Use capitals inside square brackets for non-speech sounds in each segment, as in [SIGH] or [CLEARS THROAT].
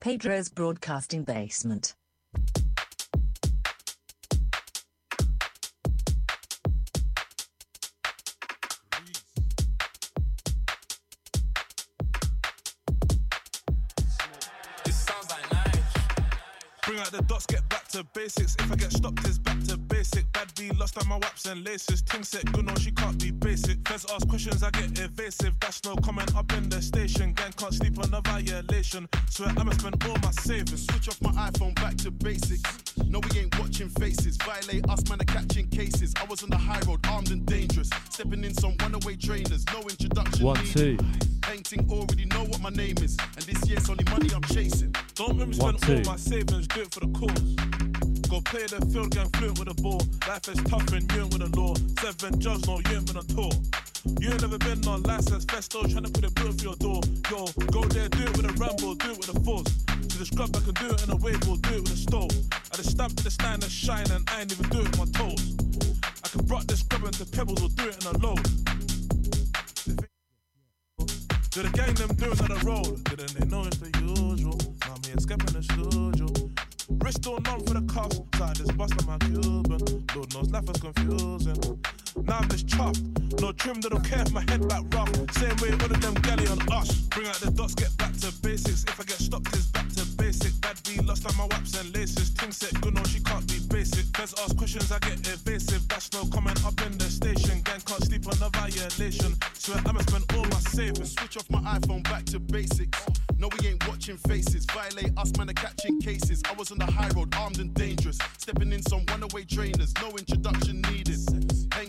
Pedro's Broadcasting Basement. Bring out the dots, get back to basics. If I get stopped, it's back to basic. Bad B lost on my waps and laces. Ting set good, no, she can't be basic. Feds ask questions, I get evasive. That's no comment up in the station. Gang can't sleep on a violation. Swear I'ma spend all my savings. Switch off my iPhone back to basics. No, we ain't watching faces. Violate us, man, are catching cases. I was on the high road, armed and dangerous. Stepping in some runaway trainers. No introduction. One, needed. two. Painting already know what my name is. And this year's only money I'm chasing. Don't make me One, all my savings, do it for the cause. Go play the field, gang fluent with the ball. Life is tough and you ain't with the law. Seven jobs, no, you ain't been on tour. You ain't never been on license, festo, trying to put a bill for your door. Yo, go there, do it with a ramble, do it with a force. To the scrub, I can do it in a wave or do it with a stove. I just stamp to the stand and shine, and I ain't even do it with my toes. I can rock this scrub into pebbles or do it in a load. Do the gang them doing on the road? Didn't they know it's the usual? Now me escaping the studio. Wrist all numb for the cuffs, side this bust on my Cuban. Lord knows life is confusing. Now I'm just chuffed. No trim, they don't care if my head back rough. Same way all of them galley on us. Bring out the dots, get back to basics. If I get stopped, it's back to basic. Bad B lost on my waps and laces. Ting set good, no, she can't be basic. Feds ask questions, I get evasive. That's no comment up in the station. Gang can't sleep on a violation. Swear I'ma spend all my savings. Switch off my iPhone back to basics. No, we ain't watching faces. Violate us, man, are catching cases. I was on the high road, armed and dangerous. Stepping in some runaway trainers. No introduction needed.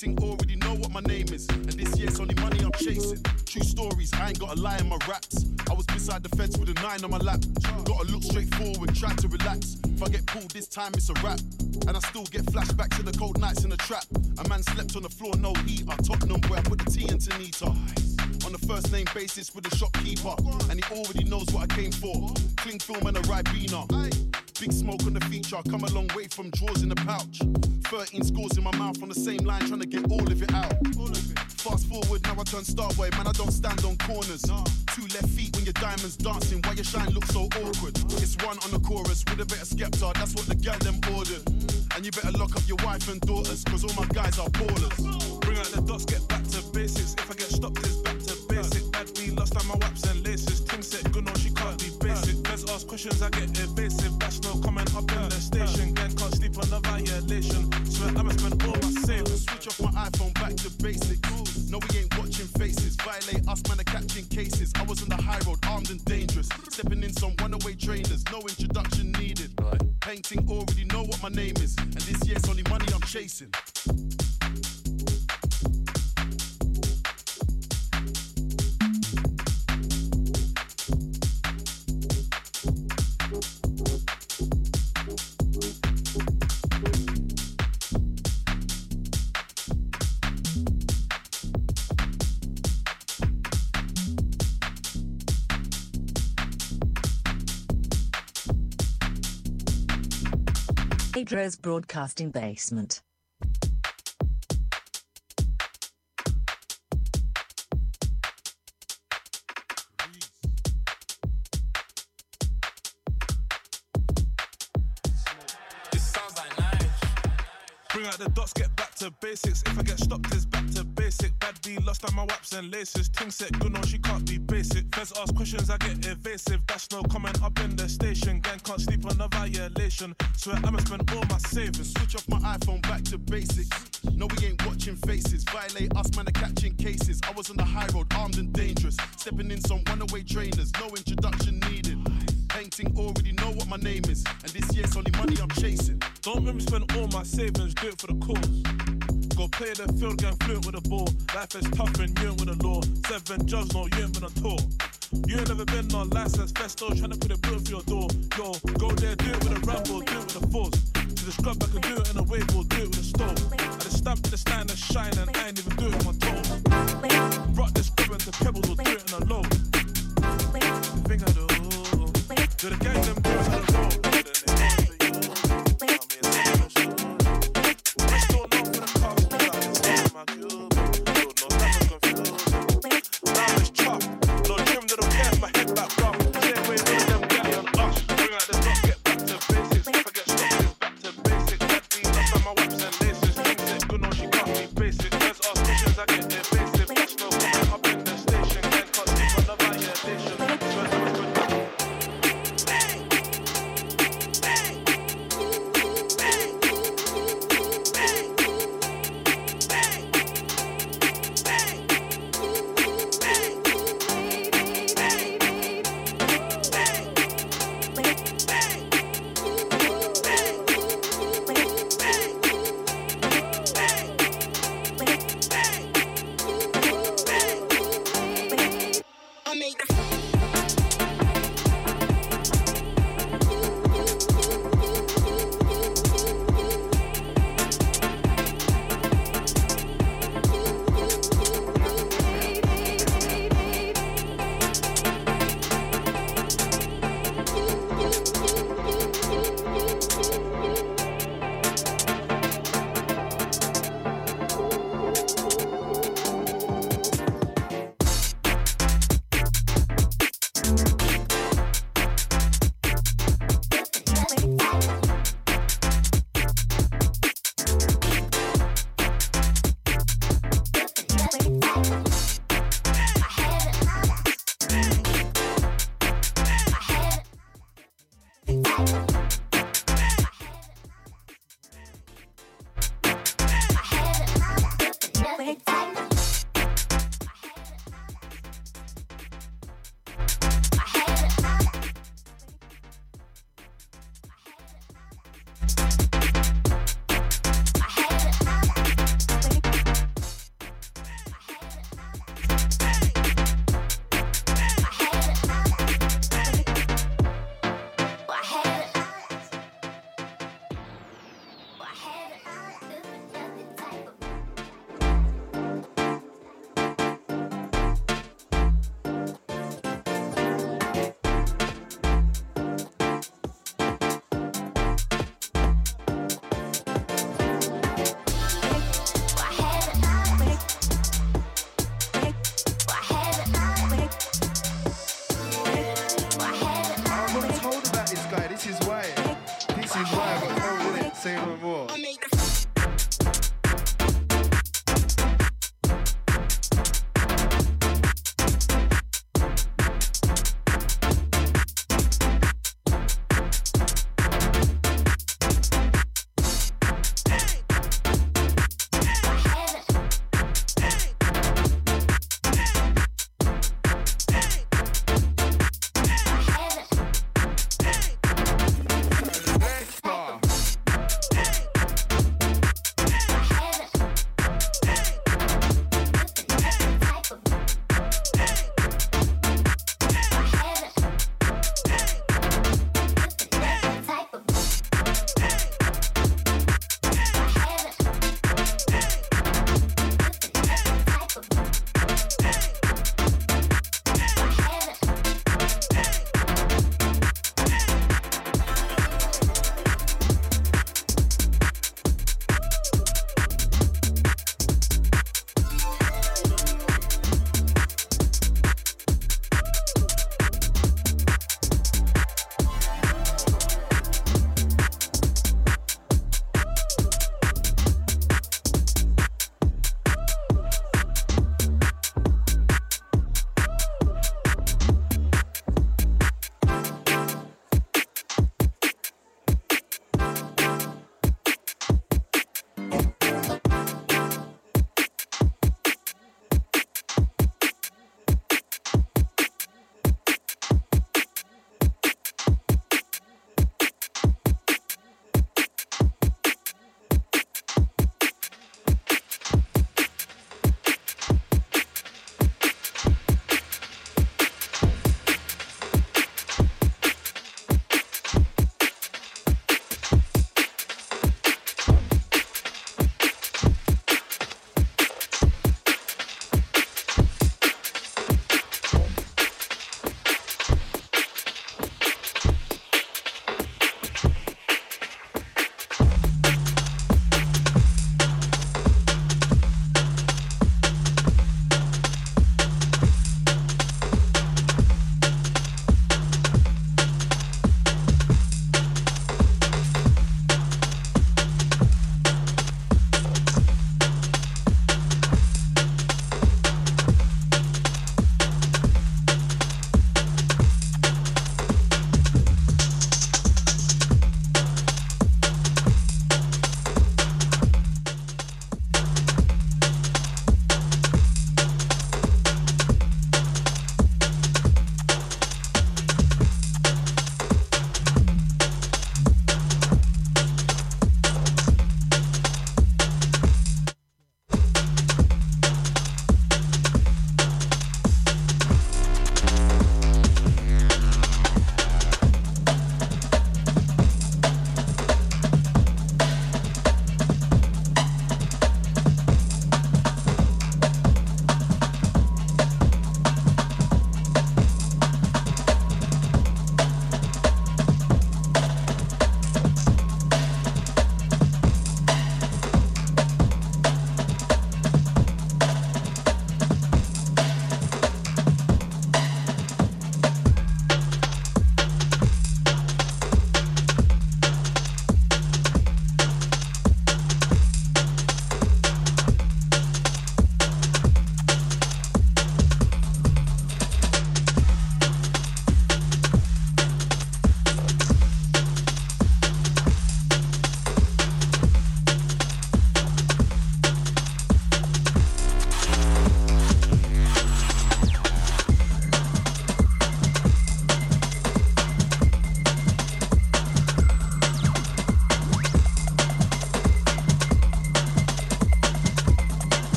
Already know what my name is. And this year's only money I'm chasing. True stories, I ain't got a lie in my raps. I was beside the fence with a nine on my lap. Gotta look straight forward, try to relax. If I get pulled this time, it's a wrap. And I still get flashbacks to the cold nights in the trap. A man slept on the floor, no heater. Tottenham, where I put the tea into Nita. On the first name basis with the shopkeeper. And he already knows what I came for. Cling film and a Ribena. Big smoke on the feature, I come a long way from drawers in the pouch. 13 scores in my mouth on the same line, trying to get all of it out. Fast forward, now I turn starboy, man, I don't stand on corners. Two left feet when your diamonds dancing, why your shine looks so awkward? It's one on the chorus with a bit of Skepta, that's what the gal them ordered. Mm. And you better lock up your wife and daughters, cause all my guys are ballers. Bring out the dots, get back to basics. If I get stopped, it's back ask questions, I get evasive. That's no comment up in the station. Gang can't sleep on a violation. Swear I'ma spend all my savings. Switch off my iPhone back to basics. No, we ain't watching faces. Violate us, man, are catching cases. I was on the high road, armed and dangerous. Stepping in some runaway trainers. No introduction needed. Painting already know what my name is. And this year's only money I'm chasing. Pedro's Broadcasting Basement. Bring out the dots, get back to basics. If I get stopped, it's back to basic. Bad B lost on my waps and laces. Ting set good, no, she can't be basic. Feds ask questions, I get evasive. That's no comment up in the station. Gang can't sleep on a violation. Swear I'ma spend all my savings. Switch off my iPhone back to basics. No, we ain't watching faces. Violate us, man, are catching cases. I was on the high road, armed and dangerous. Stepping in some runaway trainers. No introduction needed. Painting already know what my name is. And this year's only money I'm chasing. Don't make me spend all my savings, do it for the cause. Go play the field, gang fluent with the ball. Life is tough and you ain't with the law. Seven jobs, no, you ain't been on tour. You ain't never been on license festo, trying to put a bill for your door. Yo, go there, do it with a ramble, do it with a force. To the scrub, I can do it in a wave or do it with a stove. I just stamp to the stand and shine, and I ain't even do it with my toes. Rock this scrub into pebbles or do it in a low. I do. Do the gang them do it on the road. Then they know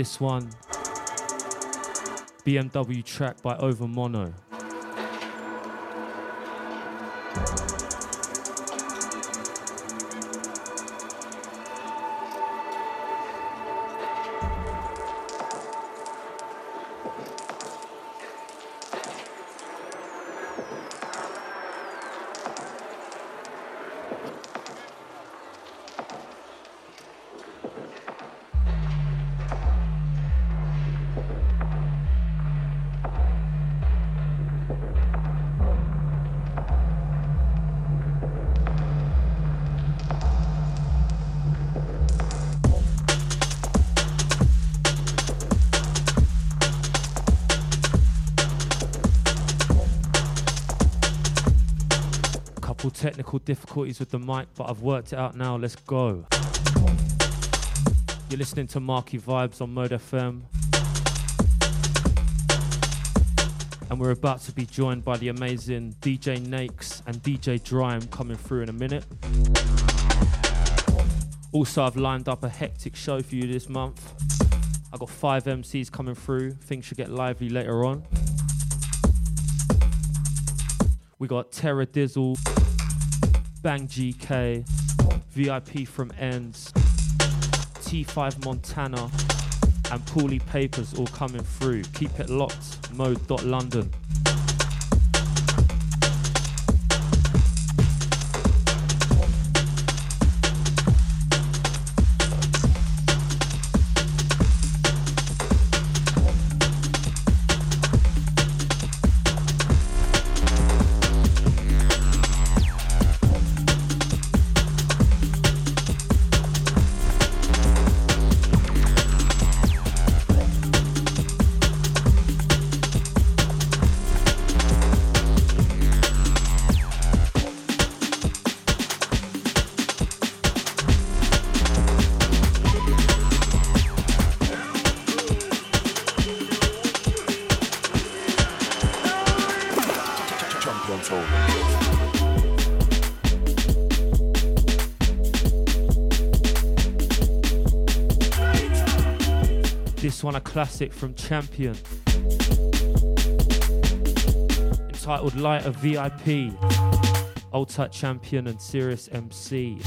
This one, BMW track by Overmono. Difficulties with the mic, but I've worked it out now. Let's go. You're listening to Marky Vibes on Mode FM. And we're about to be joined by the amazing DJ Nakes and DJ Drime coming through in a minute. Also, I've lined up a hectic show for you this month. I got five MCs coming through. Things should get lively later on. We got Terror Dizzle, Bang GK, VIP from Ends, T5 Montana, and Paulie Papers all coming through. Keep it locked. Mode.London. classic from Champion entitled Light of VIP, Old Type Champion and Serious MC.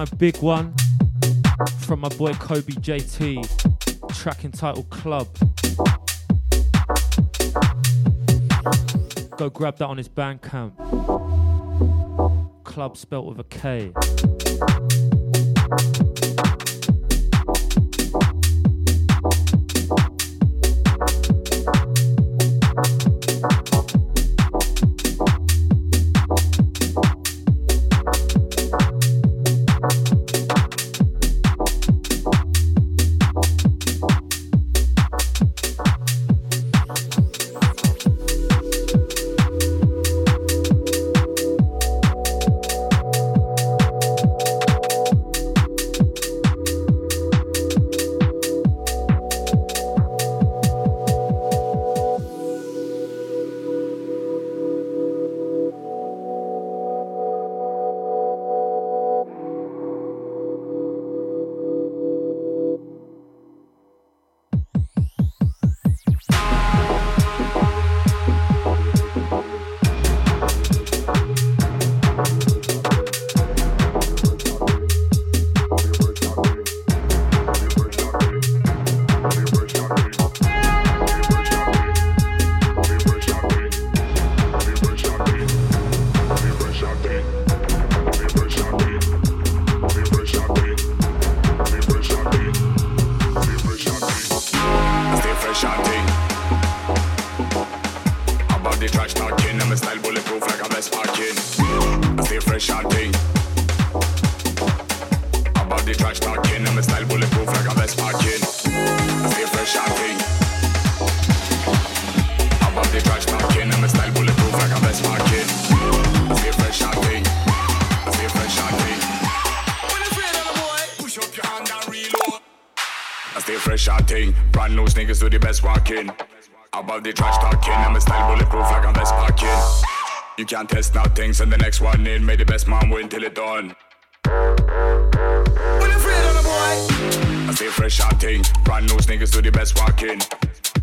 One a big one from my boy Kobe JT. Track entitled Club. Go grab that on his Bandcamp. Club spelt with a K. can't test nothing, send the next one in. May the best man win till it done. When afraid of the boy. I stay fresh out thing. Brand new sneakers do the best walking.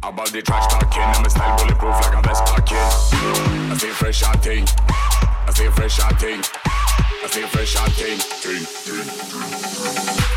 Above the trash talking, I'm a style bulletproof like I'm best parking. I stay fresh out thing. I stay fresh out thing. I stay fresh out thing. Ting, ting, ting.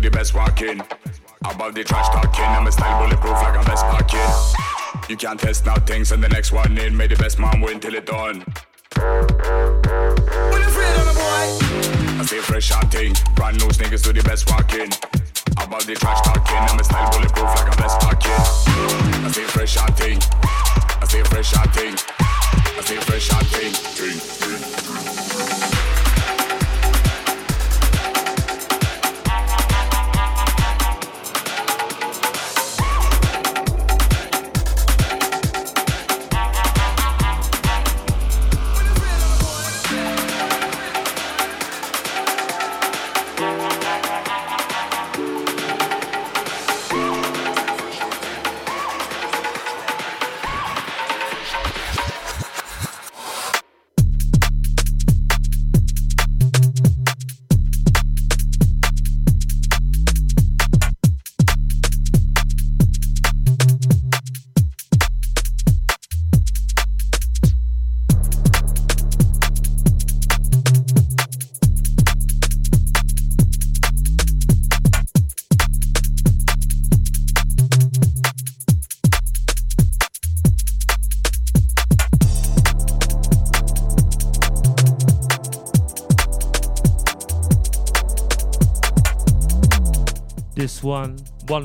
Do the best walking. Above the trash talking, I'm a style bulletproof like a best parking. You can't test nothing, send the next one in. May the best man win till it done. When you afraid a boy, I stay fresh and ting. Brand new sneakers do the best walking. Above the trash talking, I'm a style bulletproof like a vest parking. I stay fresh and ting. I stay fresh and ting. I stay fresh and ting. Ting, ting. This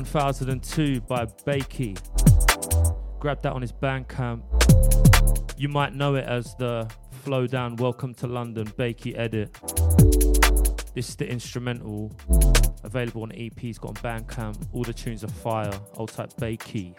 1002 by Bakey. Grab that on his Bandcamp. You might know it as the Flowdan Welcome to London Bakey edit. This is the instrumental available on EP. It's got on Bandcamp. All the tunes are fire. Old type Bakey.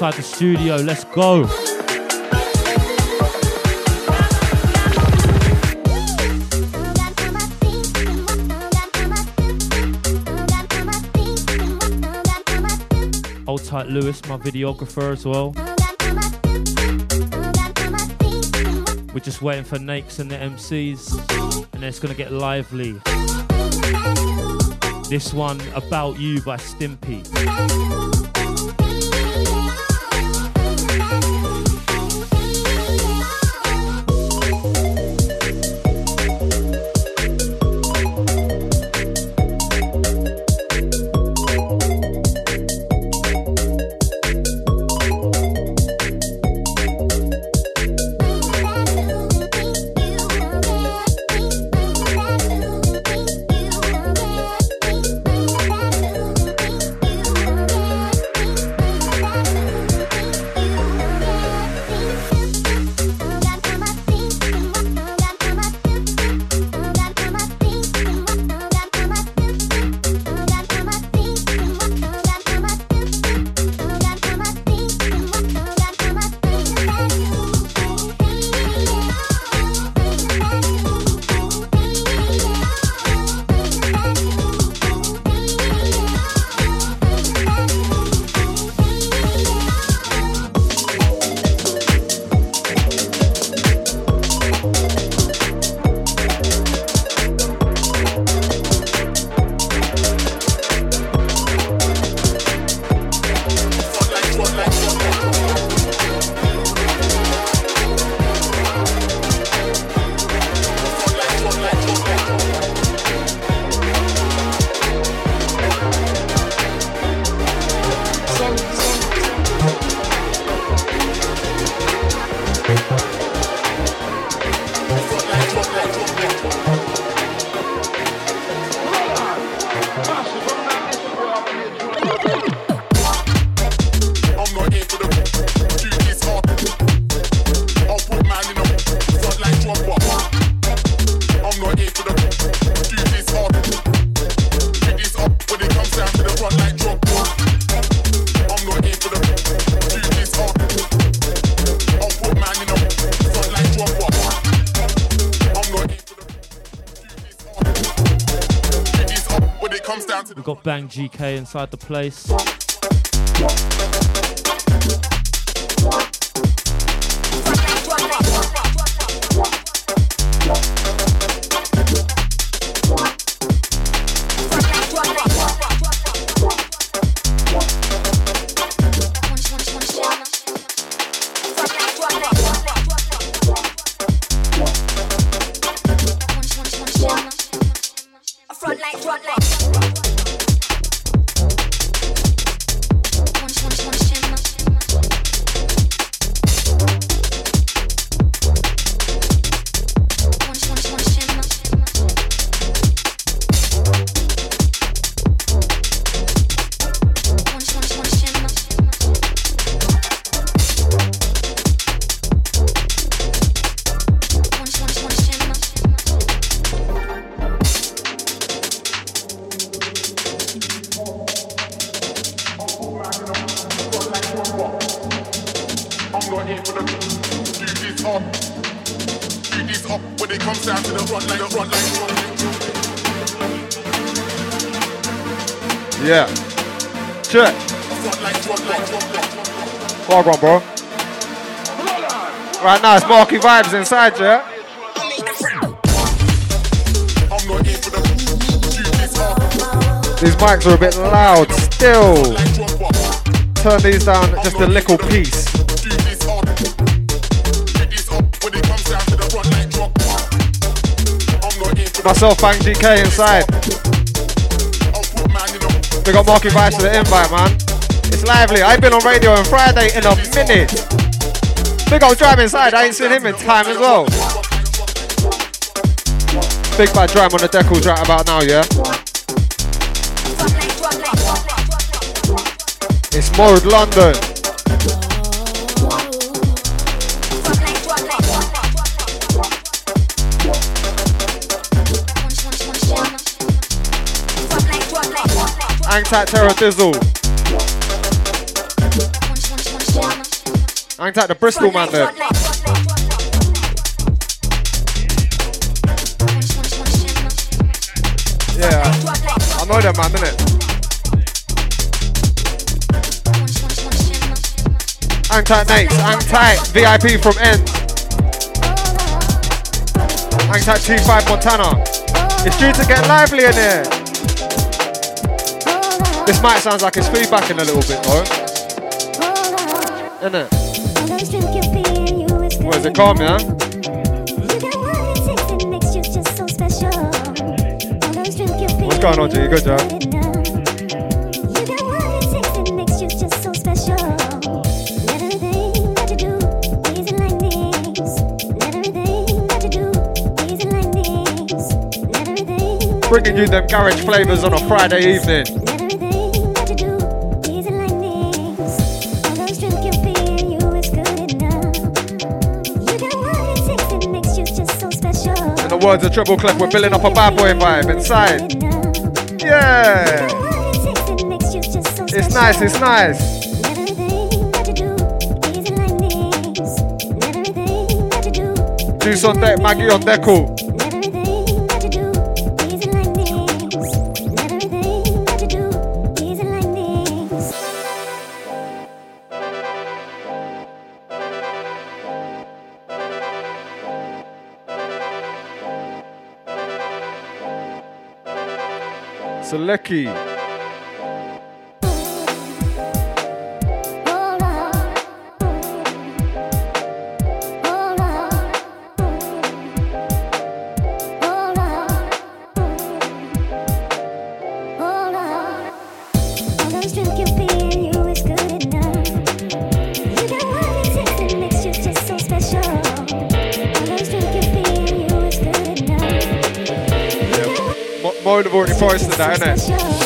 Inside the studio. Let's go. Old tight Lewis, my videographer as well. We're just waiting for Nakes and the MCs, and it's gonna get lively. This one, About You by Stimpy. Bang GK inside the place. Now, it's Vibes inside, yeah? These mics are a bit loud still. Turn these down just a little piece. Myself, Bang GK inside. We got Marky Vibes to the invite, man. It's lively. I've been on radio on Friday in a minute. Big old Dram inside. I ain't seen him in time as well. Big bad Dram on the decals right about now, yeah? It's Mode London. Hang tight, Terror Dizzle. Hang tight, the Bristol man there. Yeah, I know that man, innit? Hang tight, Nates. Hang tight, VIP from N. Hang tight, T5 Montana. It's due to get lively in here. This might sound like it's feedbacking a little bit, though. Innit? What is it calm, yeah? What's going on, G? You good, Joe? Bringing you them garage flavors on a Friday evening. Words of Triple Clef, we're building up a bad boy vibe inside. Yeah! It's nice, it's nice. Juice on deck, Maggie on deckle. Selecki. Mo- already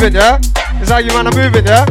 moving, yeah? Is how you man are moving, yeah?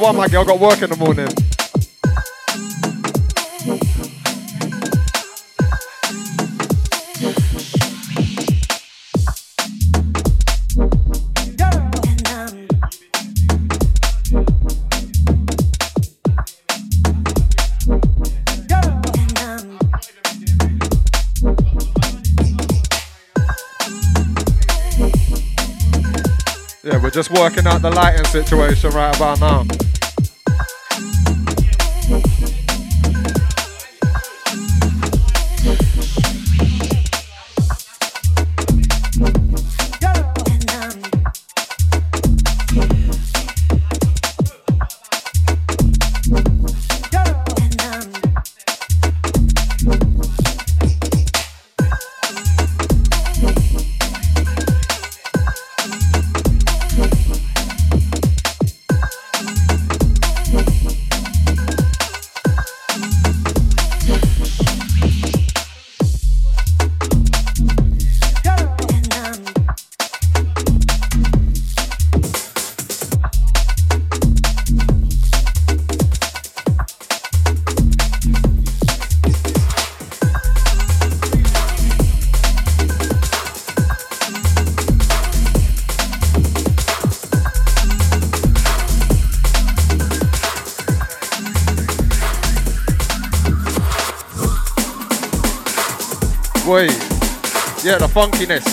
One, my girl. Got work in the morning. Yeah, we're just working out the lighting situation right about now. Funkiness.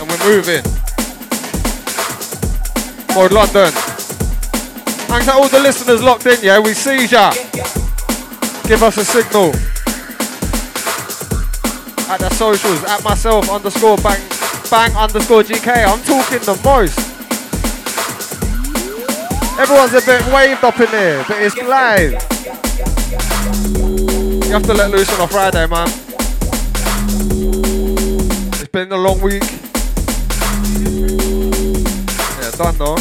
And we're moving. For London. Thanks to all the listeners locked in, yeah, we see ya. Give us a signal. At the socials, at myself underscore bang bang underscore GK. I'm talking the most. Everyone's a bit waved up in here, but it's live. You have to let loose on a Friday, man. It's been a long week. Yeah, done though.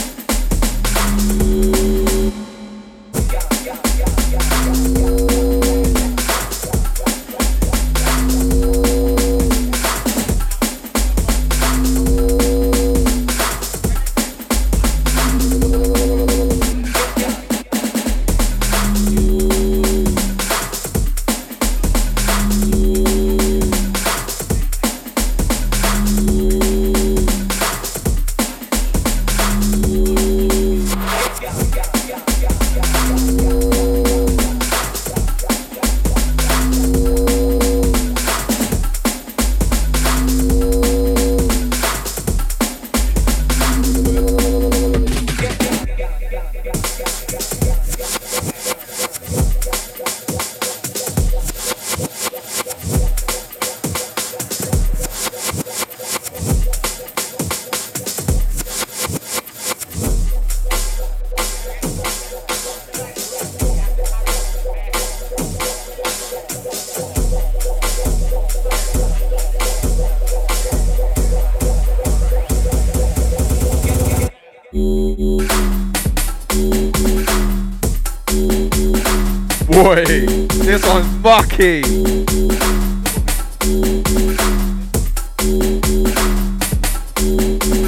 Bucky.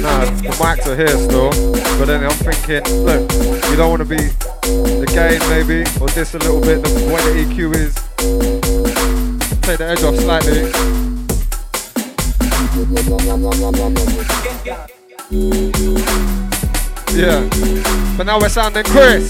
Nah, the mics are here still, but then I'm thinking, look, you don't want to be the gain maybe, or this a little bit, the way the EQ is. Take the edge off slightly. Yeah, but now we're sounding Chris.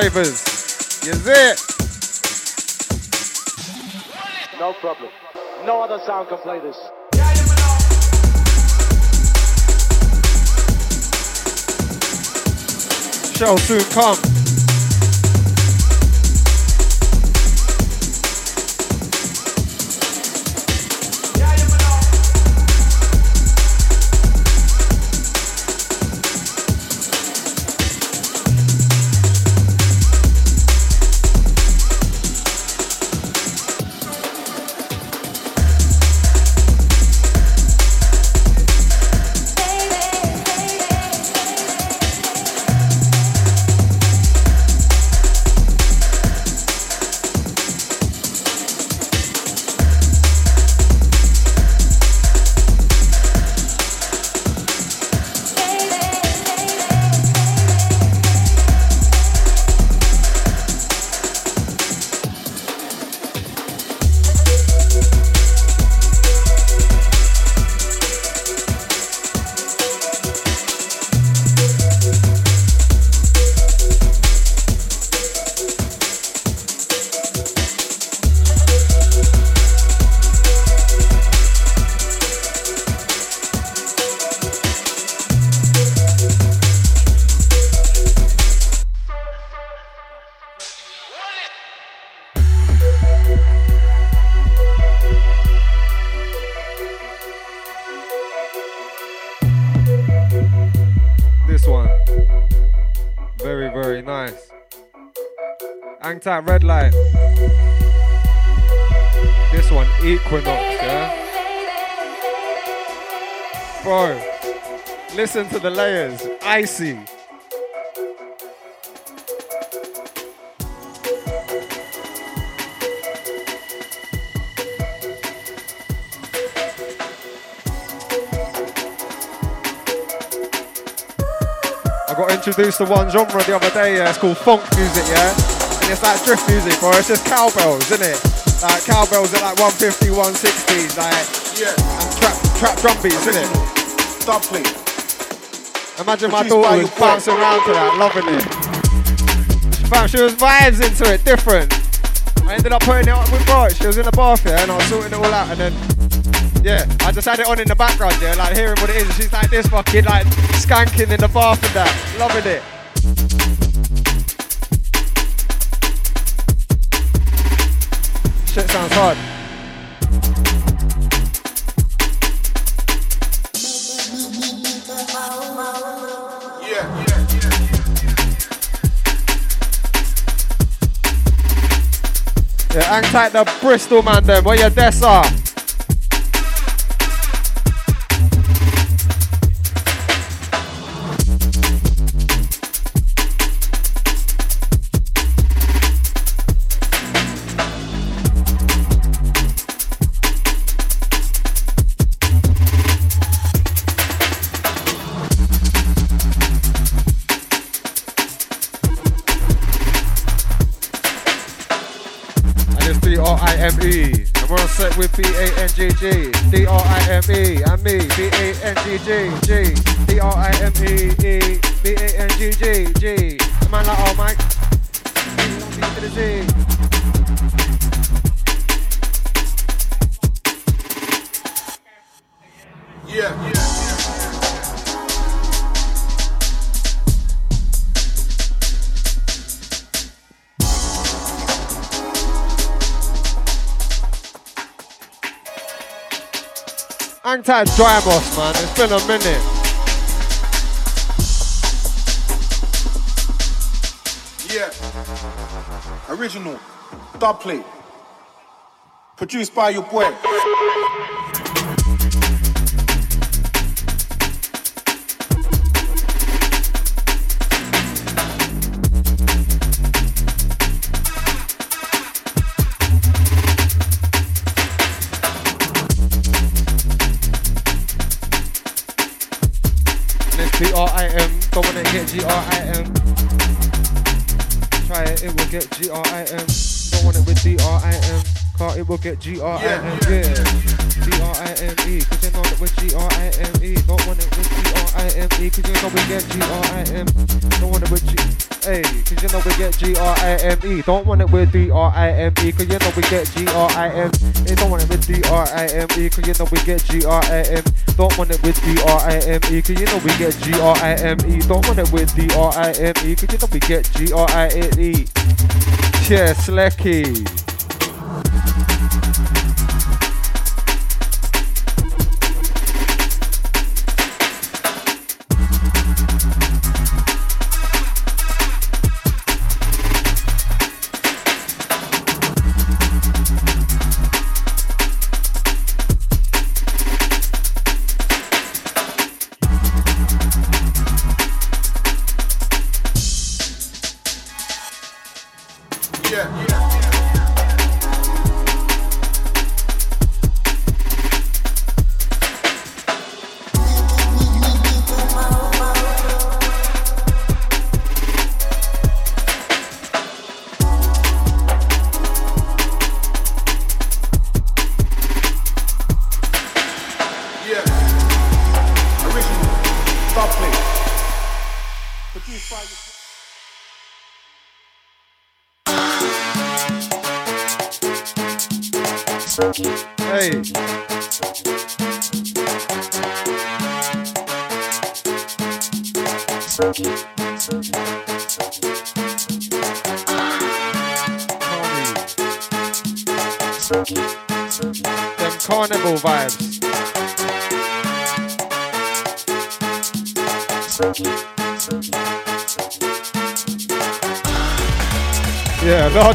Flavors. Is it? No problem. No other sound can play this. Shall soon come. Tight, red light. This one, Equinox, yeah? Bro, listen to the layers. Icy. I got introduced to one genre the other day, yeah, it's called funk music, yeah? And it's like drift music, bro. It's just cowbells, isn't it? Like cowbells at like 150, 160, like Yeah. and trap trap drum beats, isn't it? Stop playing. Imagine my daughter was boy. bouncing around to that, loving it. Fam, she was vibes into it, different. I ended up putting it up with Bart. She was in the bath, yeah, and I was sorting it all out, and then, yeah, I just had it on in the background, yeah, like hearing what it is. And she's like this fucking, like, skanking in the bath and that, loving it. Yeah. Yeah, hang tight the Bristol man then, where your desks are. B-A-N-G-G. D-R-I-M-E. And me, B-A-N-G-G. G. D-R-I-M-E-E. Hang Dry Drymos, man. It's been a minute. Yeah. Original. Dub plate. Produced by your boy. get G-R-I-M. Try it, it will get G-R-I-M. Don't want it with D-R-I-M. Car, it will get G-R-I-M, yeah. yeah. G-R-I-M-E, cause you know that with G-R-I-M-E. Don't want it with G-R-I-M-E, cause you know we get G-R-I-M. Don't want it with G... Hey, cause you know we get G R I M E. Don't want it with D R I M E, cause you know we get G R I M. Hey, don't want it with D R I M E, cause you know we get G R I M. Don't want it with D R I M E, cause you know we get G R I M E. Don't want it with D R I M E, cause you know we get G R I N E. Yeah, Slecky.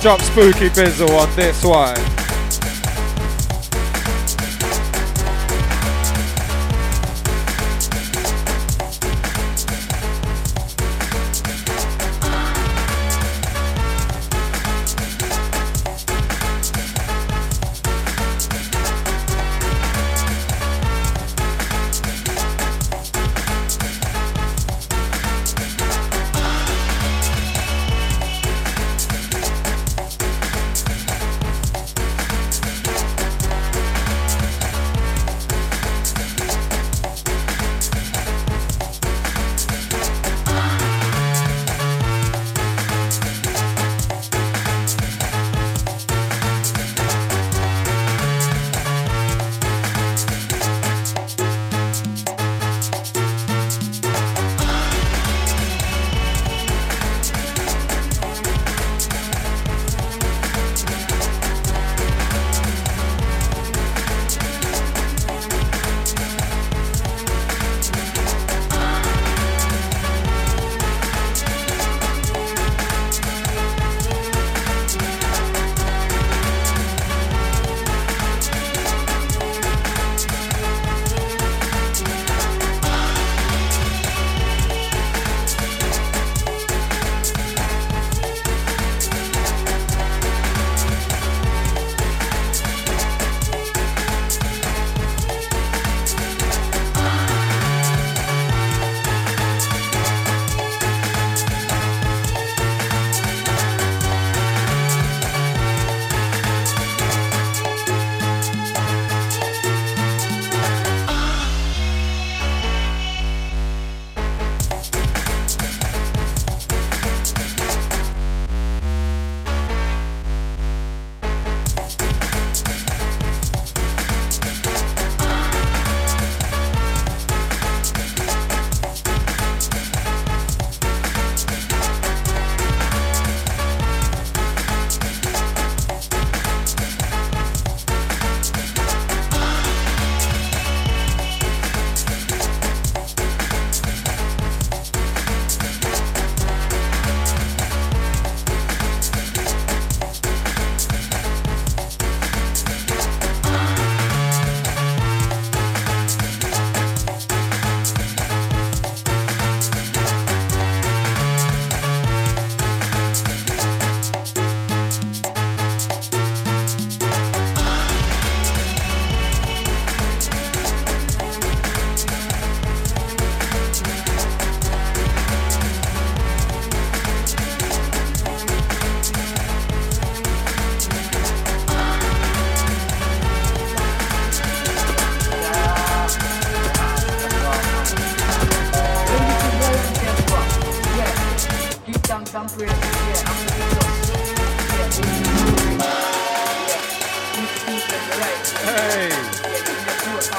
Up spooky bizzle on this one.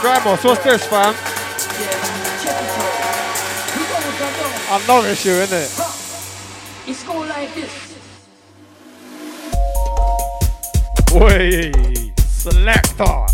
Dramos, what's this, fam? I know it's you, innit? It's going like this. Wait, selector.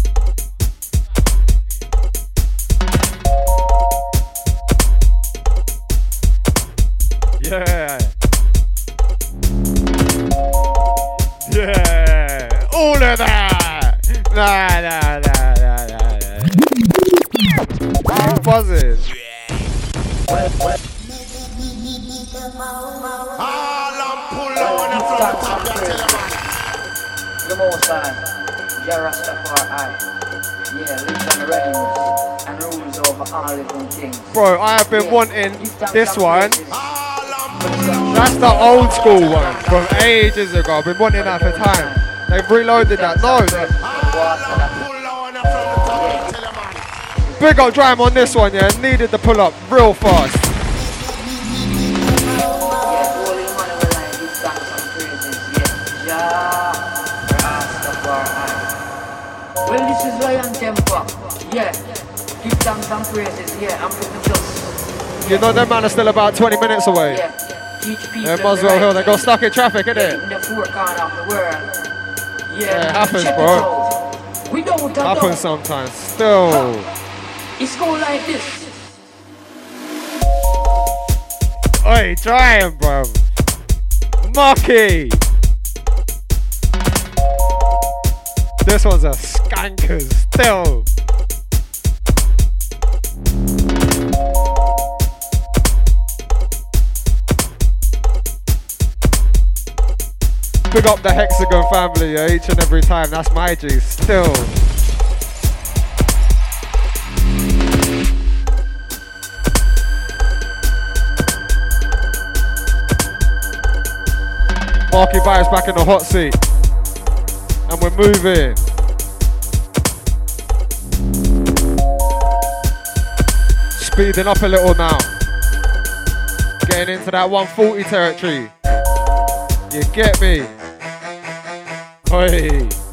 The most high, Jah Rastafari. Yeah, lives on the and rules over all living things. Bro, I have been Yeah. wanting this one. That's the old school one from ages ago. I've been wanting that for time. They've reloaded that. No, big up Dram on this one, yeah. Needed the pull up real fast. You know them man are still about 20 minutes away. Yeah, teach people. They the Muswell right Hill, they got stuck in traffic, Yeah, innit? in the four corner of the world. Yeah, Yeah, it happens, bro. It. We don't Happens sometimes. Still. It's going like this. Oi, try him, bro. Mucky. This one's a skanker still. Big up the Hexagon family yeah, each and every time. That's my G still. Marky Virus back in the hot seat. And we're moving. Speeding up a little now. Getting into that 140 territory. You get me? Oi.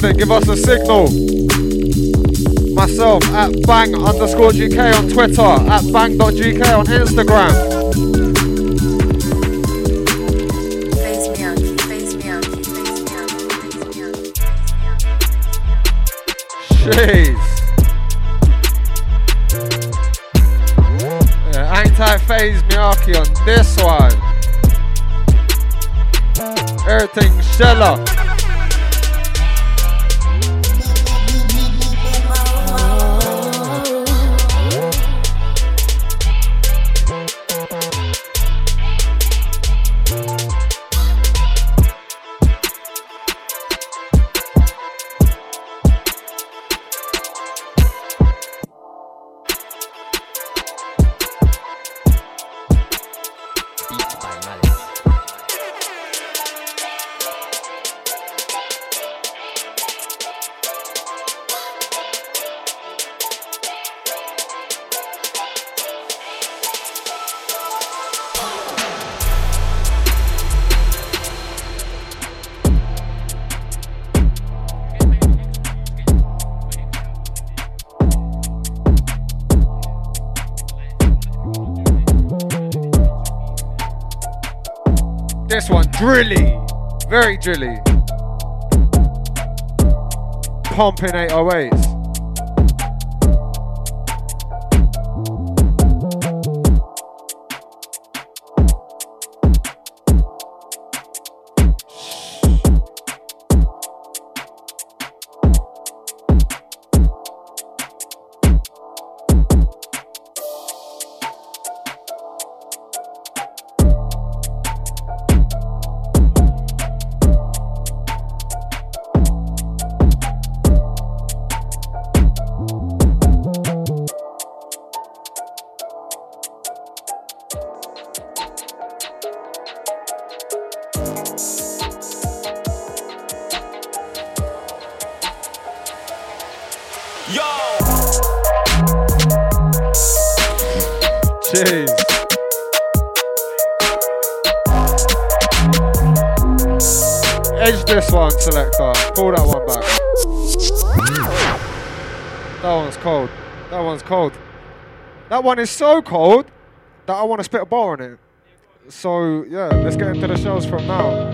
Give us a signal. Myself at bang underscore GK on Twitter, at bang.gk on Instagram. Very drilly. Pumping 808s. That one is so cold that I want to spit a bar on it. So yeah, let's get into the shows from now.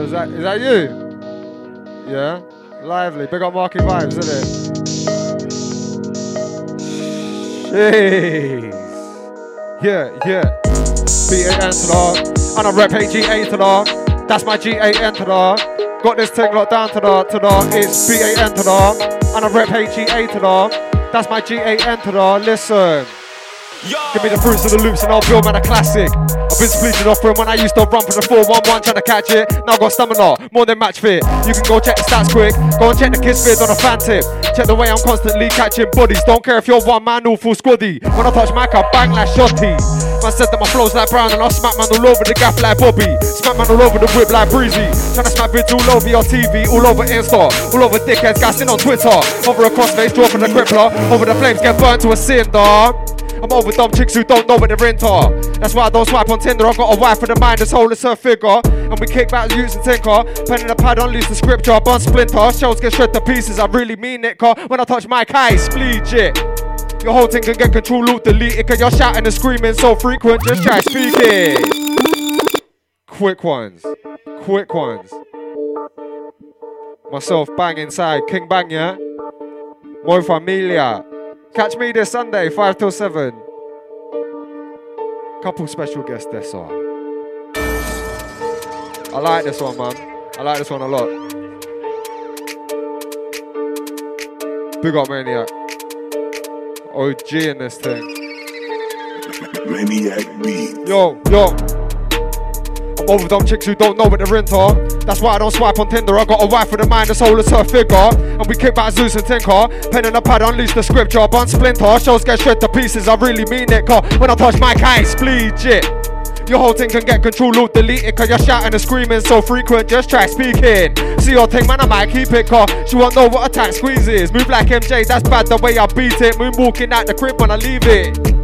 Is that is that you? Yeah. Lively. Big up Marky Vibes, isn't it? Jeez. Yeah, yeah. B-A-N to the And I rep H-G-A to the That's my G-A-N to the Got this thing locked down to the, to the It's B-A-N to the And I rep H-G-A to the That's my to the Listen. Give me the fruits of the loops and I'll build man a classic. I've been spleeching off from when I used to run for the 411 trying to catch it. Now I got stamina, more than match fit. You can go check the stats quick. Go and check the kiss fit on a fan tip. Check the way I'm constantly catching bodies. Don't care if you're one man or full squaddy. When I touch mic, I bang like shotty. Man said that my flow's like brown and I'll smack man all over the gaff like Bobby. Smack man all over the whip like Breezy. Trying to smack vids all over your TV, all over Insta, all over dickheads gassing on Twitter. Over a crossface, dropping the crippler. Over the flames, get burnt to a cinder. I'm over dumb chicks who don't know what they're into. That's why I don't swipe on Tinder. I got a wife for the mind as whole as her figure. And we kick back use and tinker. Pen in the pad, unleash the scripture, I burn splinter. Shells get shred to pieces. I really mean it, car. When I touch my eye, spleed it. Your whole thing can get control, loot, delete it. Cause you're shouting and screaming so frequent. Just try speaking. Quick ones. Quick ones. Myself, bang inside. King Bang, yeah? Mo Familia. Catch me this Sunday, 5 till 7. Couple special guests this one. I like this one, man. I like this one a lot. Big up Maniac. Oh, OG in this thing. Maniac beat. Yo, yo. I'm over dumb chicks who don't know what they're into. That's why I don't swipe on Tinder. I got a wife with a mind, the soul is her figure. And we kick back Zeus and Tinker. Pen and a pad, unleash the scripture. Bun splinter. Shows get shred to pieces. I really mean it, car. When I touch my kind, spleed it. Your whole thing can get control, loop, delete it, cause you're shouting and screaming so frequent, just try speaking. See your thing, man, I might keep it, cause she won't know what a tax squeeze is. Move like MJ, that's bad the way I beat it. Moonwalking out the crib when I leave it.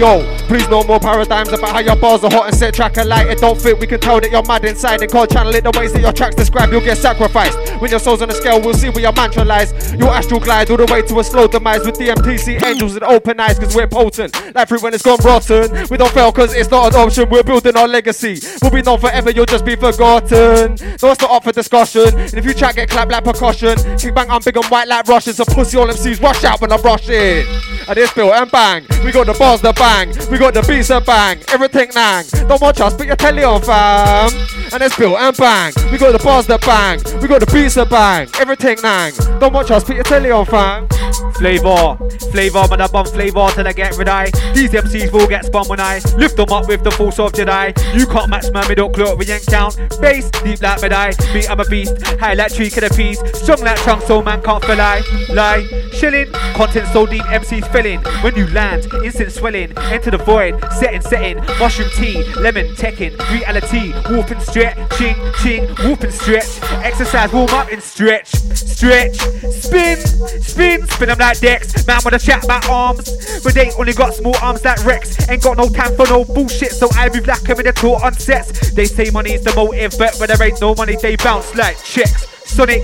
Yo, please no more paradigms about how your bars are hot and set track and light. It don't fit, we can tell that you're mad inside and can't channel it the ways that your tracks describe. You'll get sacrificed. When your soul's on the scale, we'll see where your mantra lies. Your astral glide all the way to a slow demise with DMTC angels and open eyes, cause we're potent. Like fruit when it's gone rotten. We don't fail cause it's not an option, we're building our legacy. We'll be known forever, you'll just be forgotten. No, it's not up for discussion. And if you chat, get clapped like percussion. King bang, I'm big and white like Russians. So pussy all MCs rush out when I'm rushing. And it's bill and bang. We got the bars, the bang. We got the beats and bang. Everything nang. Don't watch us, put your telly on, fam. And it's bill and bang. We got the bars, the bang. We got the beats and bang. Everything nang. Don't watch us, put your telly on, fam. Flavor, flavor, man, I bump flavor till I get rid I. These MCs will get spun when I lift them up with the force of Jedi. You can't match my middle clock, we ain't count. Bass, deep like mid eye. Me, I'm a beast. High like tree, the piece. Strong like trunk, so man can't feel lie. Lie, shilling. Content so deep, MCs filling. When you land, instant swelling. Enter the void, setting, setting. Mushroom tea, lemon, teching. Reality, whooping, stretch, ching, ching, whooping, stretch. Exercise, warm up and stretch, stretch, spin, spin, spin them like Dex. Man, wanna chat my arms, but they only got small arms like Rex. Ain't got no time for no bullshit, so I move like I'm in the tour on sets. They say money's the motive, but when there ain't no money, they bounce like checks. Sonic,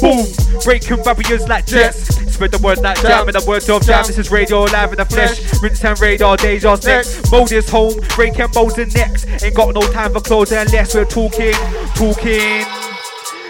boom, breaking barriers like jets. Spread the word like jam, and the words of jam. This is radio live in the flesh. Rinse and radar, deja's next. Mold is home, breaking molds and necks. Ain't got no time for clothes unless we're talking, talking.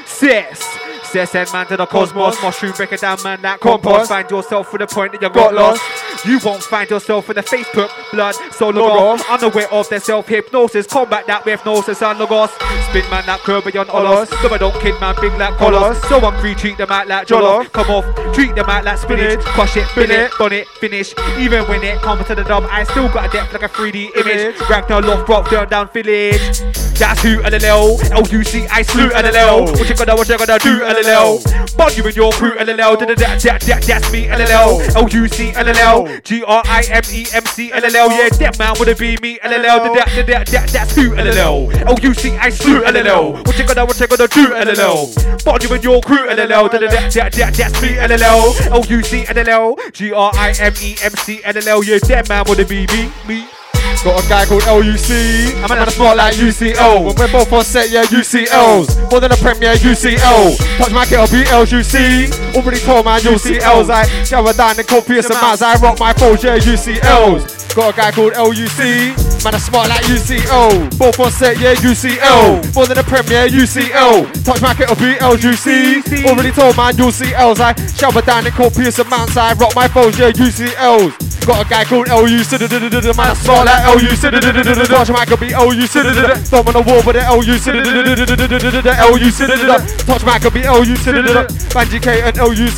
Sis. And man to the cosmos. Mushroom break it down, man, that compost. Find yourself for the point that you got lost. You won't find yourself in the Facebook blood. So look off, unaware of their self hypnosis. Combat that with gnosis and logos. Spin man that curve beyond olos. So I don't kid man big like colors. So hungry, treat them out like jollof. Come off, treat them out like spinach. Crush it, spin it, bun it, finish. Even when it comes to the dub, I still got a depth like a 3D image. Ragnar loft, rock, turn down village. That's who LLL. L-U-C, I slew LLL. What you gonna, what you gonna do LLL? Bug you and your crew LLL. That, that, that, that, that's me LLL. L-U-C, LLL. G-R-I-M-E-M-C-L-L-L. Yeah, that man wanna be me LLL. That, that, that, that, that's who LLL. L-U-C, I slew LLL. What you gonna, what you gonna do LLL? Bug you and your crew LLL. That, that, that, that, that's me LLL. L-U-C, LLL. G-R-I-M-E-M-C-L-L-L. Yeah, that man wanna be me, me. Got a guy called LUC. I'm in a spot like UCL. When we're both on set, yeah, UCLs. More than a premier, UCL. Touch my kit, I'll be LUC. Already told man, UCLs. I gather down in copious amounts. I rock my foes, yeah, UCLs. Got a guy called LUC. Man, a smart like UCL. Both on set, yeah, UCL. More than a premier, UCL. Touch my kit, I'll be LUC. Already told man, UCLs. I shower down in copious amounts. I rock my foes, yeah, UCLs. Got a guy called LU, man, a smart like LU, Touch my could be LU, Don't want a war with the LU, LU, Touch my could be LU, Banji K and LU,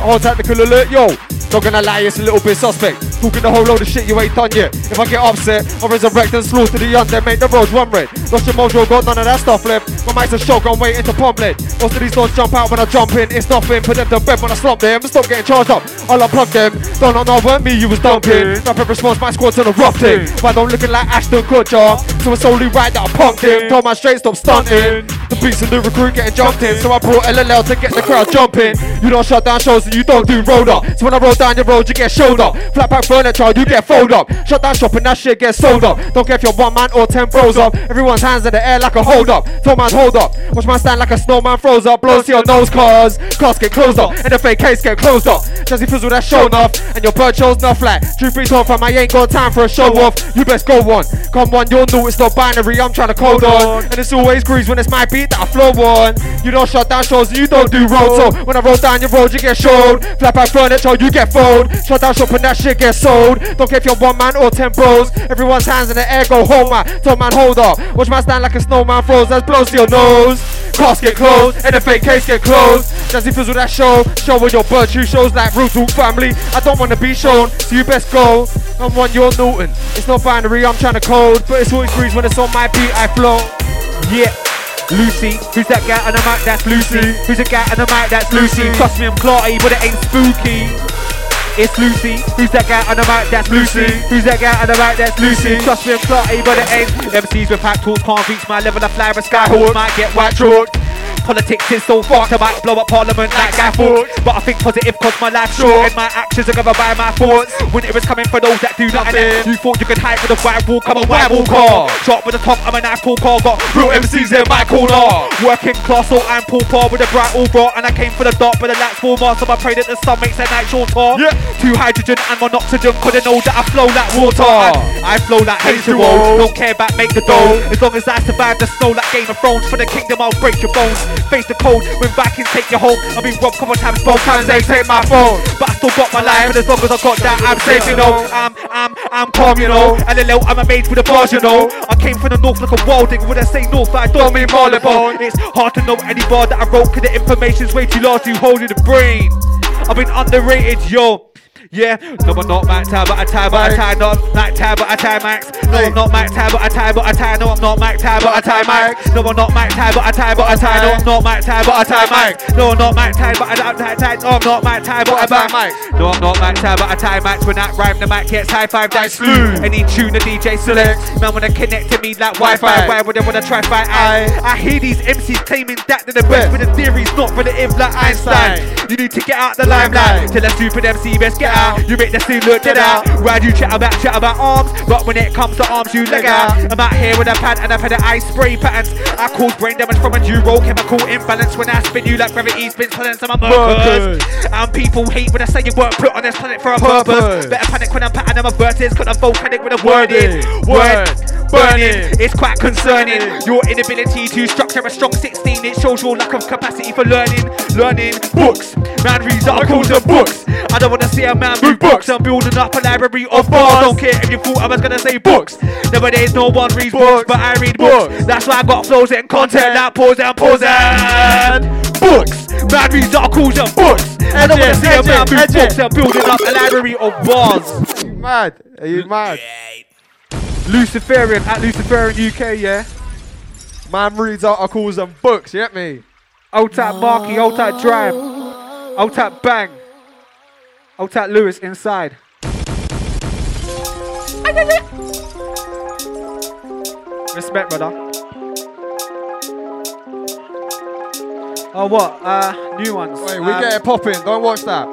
Hard tactical alert, yo. Not gonna lie, it's a little bit suspect. Talking the whole load of shit you ain't done yet. If I get upset, I'll resurrect and slaughter the then make the roads run red. Lost your mojo, got none of that stuff left. My mic's a shotgun waiting to pump lead. Most of these doors jump out when I jump in. It's nothing, put them to bed when I slump them. Stop getting charged up, I'll unplug them. Don't know, no, weren't me, you was dumping. Rapid response, my squad to the rough thing. Why don't looking like Ashton Kutcher? So it's only right that I punked him. Told my straight, stop stunting. The beats and the recruit getting jumped in. So I brought LLL to get the crowd jumping. You don't shut down shows and you don't do road up. So when I roll down your road, you get showed up. Flat pack furniture, you get fold up. Shut down shop and that shit gets sold up. Don't care if you're one man or ten bros up. Everyone's hands in the air like a hold up. Tell man hold up. Watch my stand like a snowman froze up. Blows to your nose cause cars get closed up. And the fake case get closed up. Jazzy Fizzle that's shown off. And your bird shows not flat. True free talk from I ain't got time for a show off. You best go one. Come on, you'll know it's not binary. I'm trying to code on. And it's always grease when it's my beat that I flow on. You don't shut down shows and you don't do road. So when I roll down your road, you get showed. Flap out furniture, you get fold. Shut down shop and that shit gets sold. Don't care if you're one man or ten bros. Everyone's hands in the air, go home, man. Tell man, hold up. Watch my stand like a snowman froze. That's blows to your nose. Cars get closed, and the fake case get closed. Jazzy Fizzle that show. Show with your virtue shows like Root family. I don't wanna be shown, so you best go. I'm one, you're Newton. It's not binary, I'm trying to code. But it's always breeze when it's on my beat, I flow. Yeah. Lucy, who's that guy on the mic? That's Lucy. Who's the guy on the mic? That's Lucy. Trust me, I'm clarty, but it ain't spooky. It's Lucy. Who's that guy on the mic? That's Lucy. Who's that guy on the mic? That's Lucy. Trust me, I'm Clarty, but it ain't. MCs with pack tools can't reach my level of fly, but skyhook might get white chalk. Politics is so fucked, I might blow up parliament like Guy Fawkes. But I think positive cause my life's short and my actions are governed by my thoughts. When it was coming for those that do nothing, you thought you could hide with a white walk, I'm a white walker. Shot with the top, I'm a nice cool car, got real MCs in my corner. Working class, so I'm poor par with a bright all and I came for the dot, but the lights fall more, so I pray that the sun makes the night shorter. Yeah. Two hydrogen and one oxygen, couldn't know that I flow like water. I flow like H2O, don't care about make the dough. As long as I survive the snow like Game of Thrones, for the kingdom I'll break your bones. Face the cold, when Vikings take your home. I've been robbed couple times, both times they take my phone. But I still got my life, and as long as I got that, I'm safe, you know. I'm, I'm, I'm calm, you know. And little, I'm a mate with a bars, you know. I came from the north like a wilding. When I say north, I don't mean Marylebone. It's hard to know any bar that I wrote, cause the information's way too large to hold in the brain. I've been underrated, yo. Yeah, no, I'm not Mac Tab, but I tie, but I tie, not Mac Tab, but I tie Max. No, I'm not Mac Tab, but I tie, but I tie. No, I'm not Mac Tab, but I tie Max. No, I'm not Mac Tab, but I tie, but I tie. No, I'm not Mac Tab, but I tie Max. No, I'm not Mac Tab, but I tie, tie. No, I'm not Mac Tab, but I tie Max. No, I'm not Mac Tab, but I tie Max. When that rhyme, the Mac gets high five, that's slew. Any tune the DJ selects, man wanna connect to me like Wi-Fi. Why would they wanna try fight? I, I hear these MCs claiming that they're the best, but the theory's not relative like Einstein. You need to get out the limelight. Tell a stupid MC best get out. You make the scene look dead out. Why do you chat about chat about arms? But when it comes to arms, you leg out. I'm out here with a pad and I've had an ice spray patterns. I cause brain damage from a new role chemical imbalance when I spin you like gravity spins planets on my murkers. And people hate when I say you weren't put on this planet for a purpose. Purpose. Better panic when I'm patting on my verses, cause I'm volcanic with a word is. Word. Burning, it's quite concerning. Your inability to structure a strong 16, it shows your lack of capacity for learning. Learning books, man reads articles and books. I don't wanna see a man read books. I'm building up a library of bars. Don't care if you thought I was gonna say books. Nowadays, no one reads books, but I read books. That's why I got flows and content like pause and pause and books. Man reads articles and books. I don't wanna see a man read books. I'm building up a library of bars. You mad? Are you mad? Luciferian at Luciferian UK, yeah. Man reads articles and books, you get me? Old tap Marky, old tap Drive, old tap Bang, old tap Lewis inside. Respect, brother. Oh, what? Uh, new ones. Wait, we Um, get it popping. Don't watch that.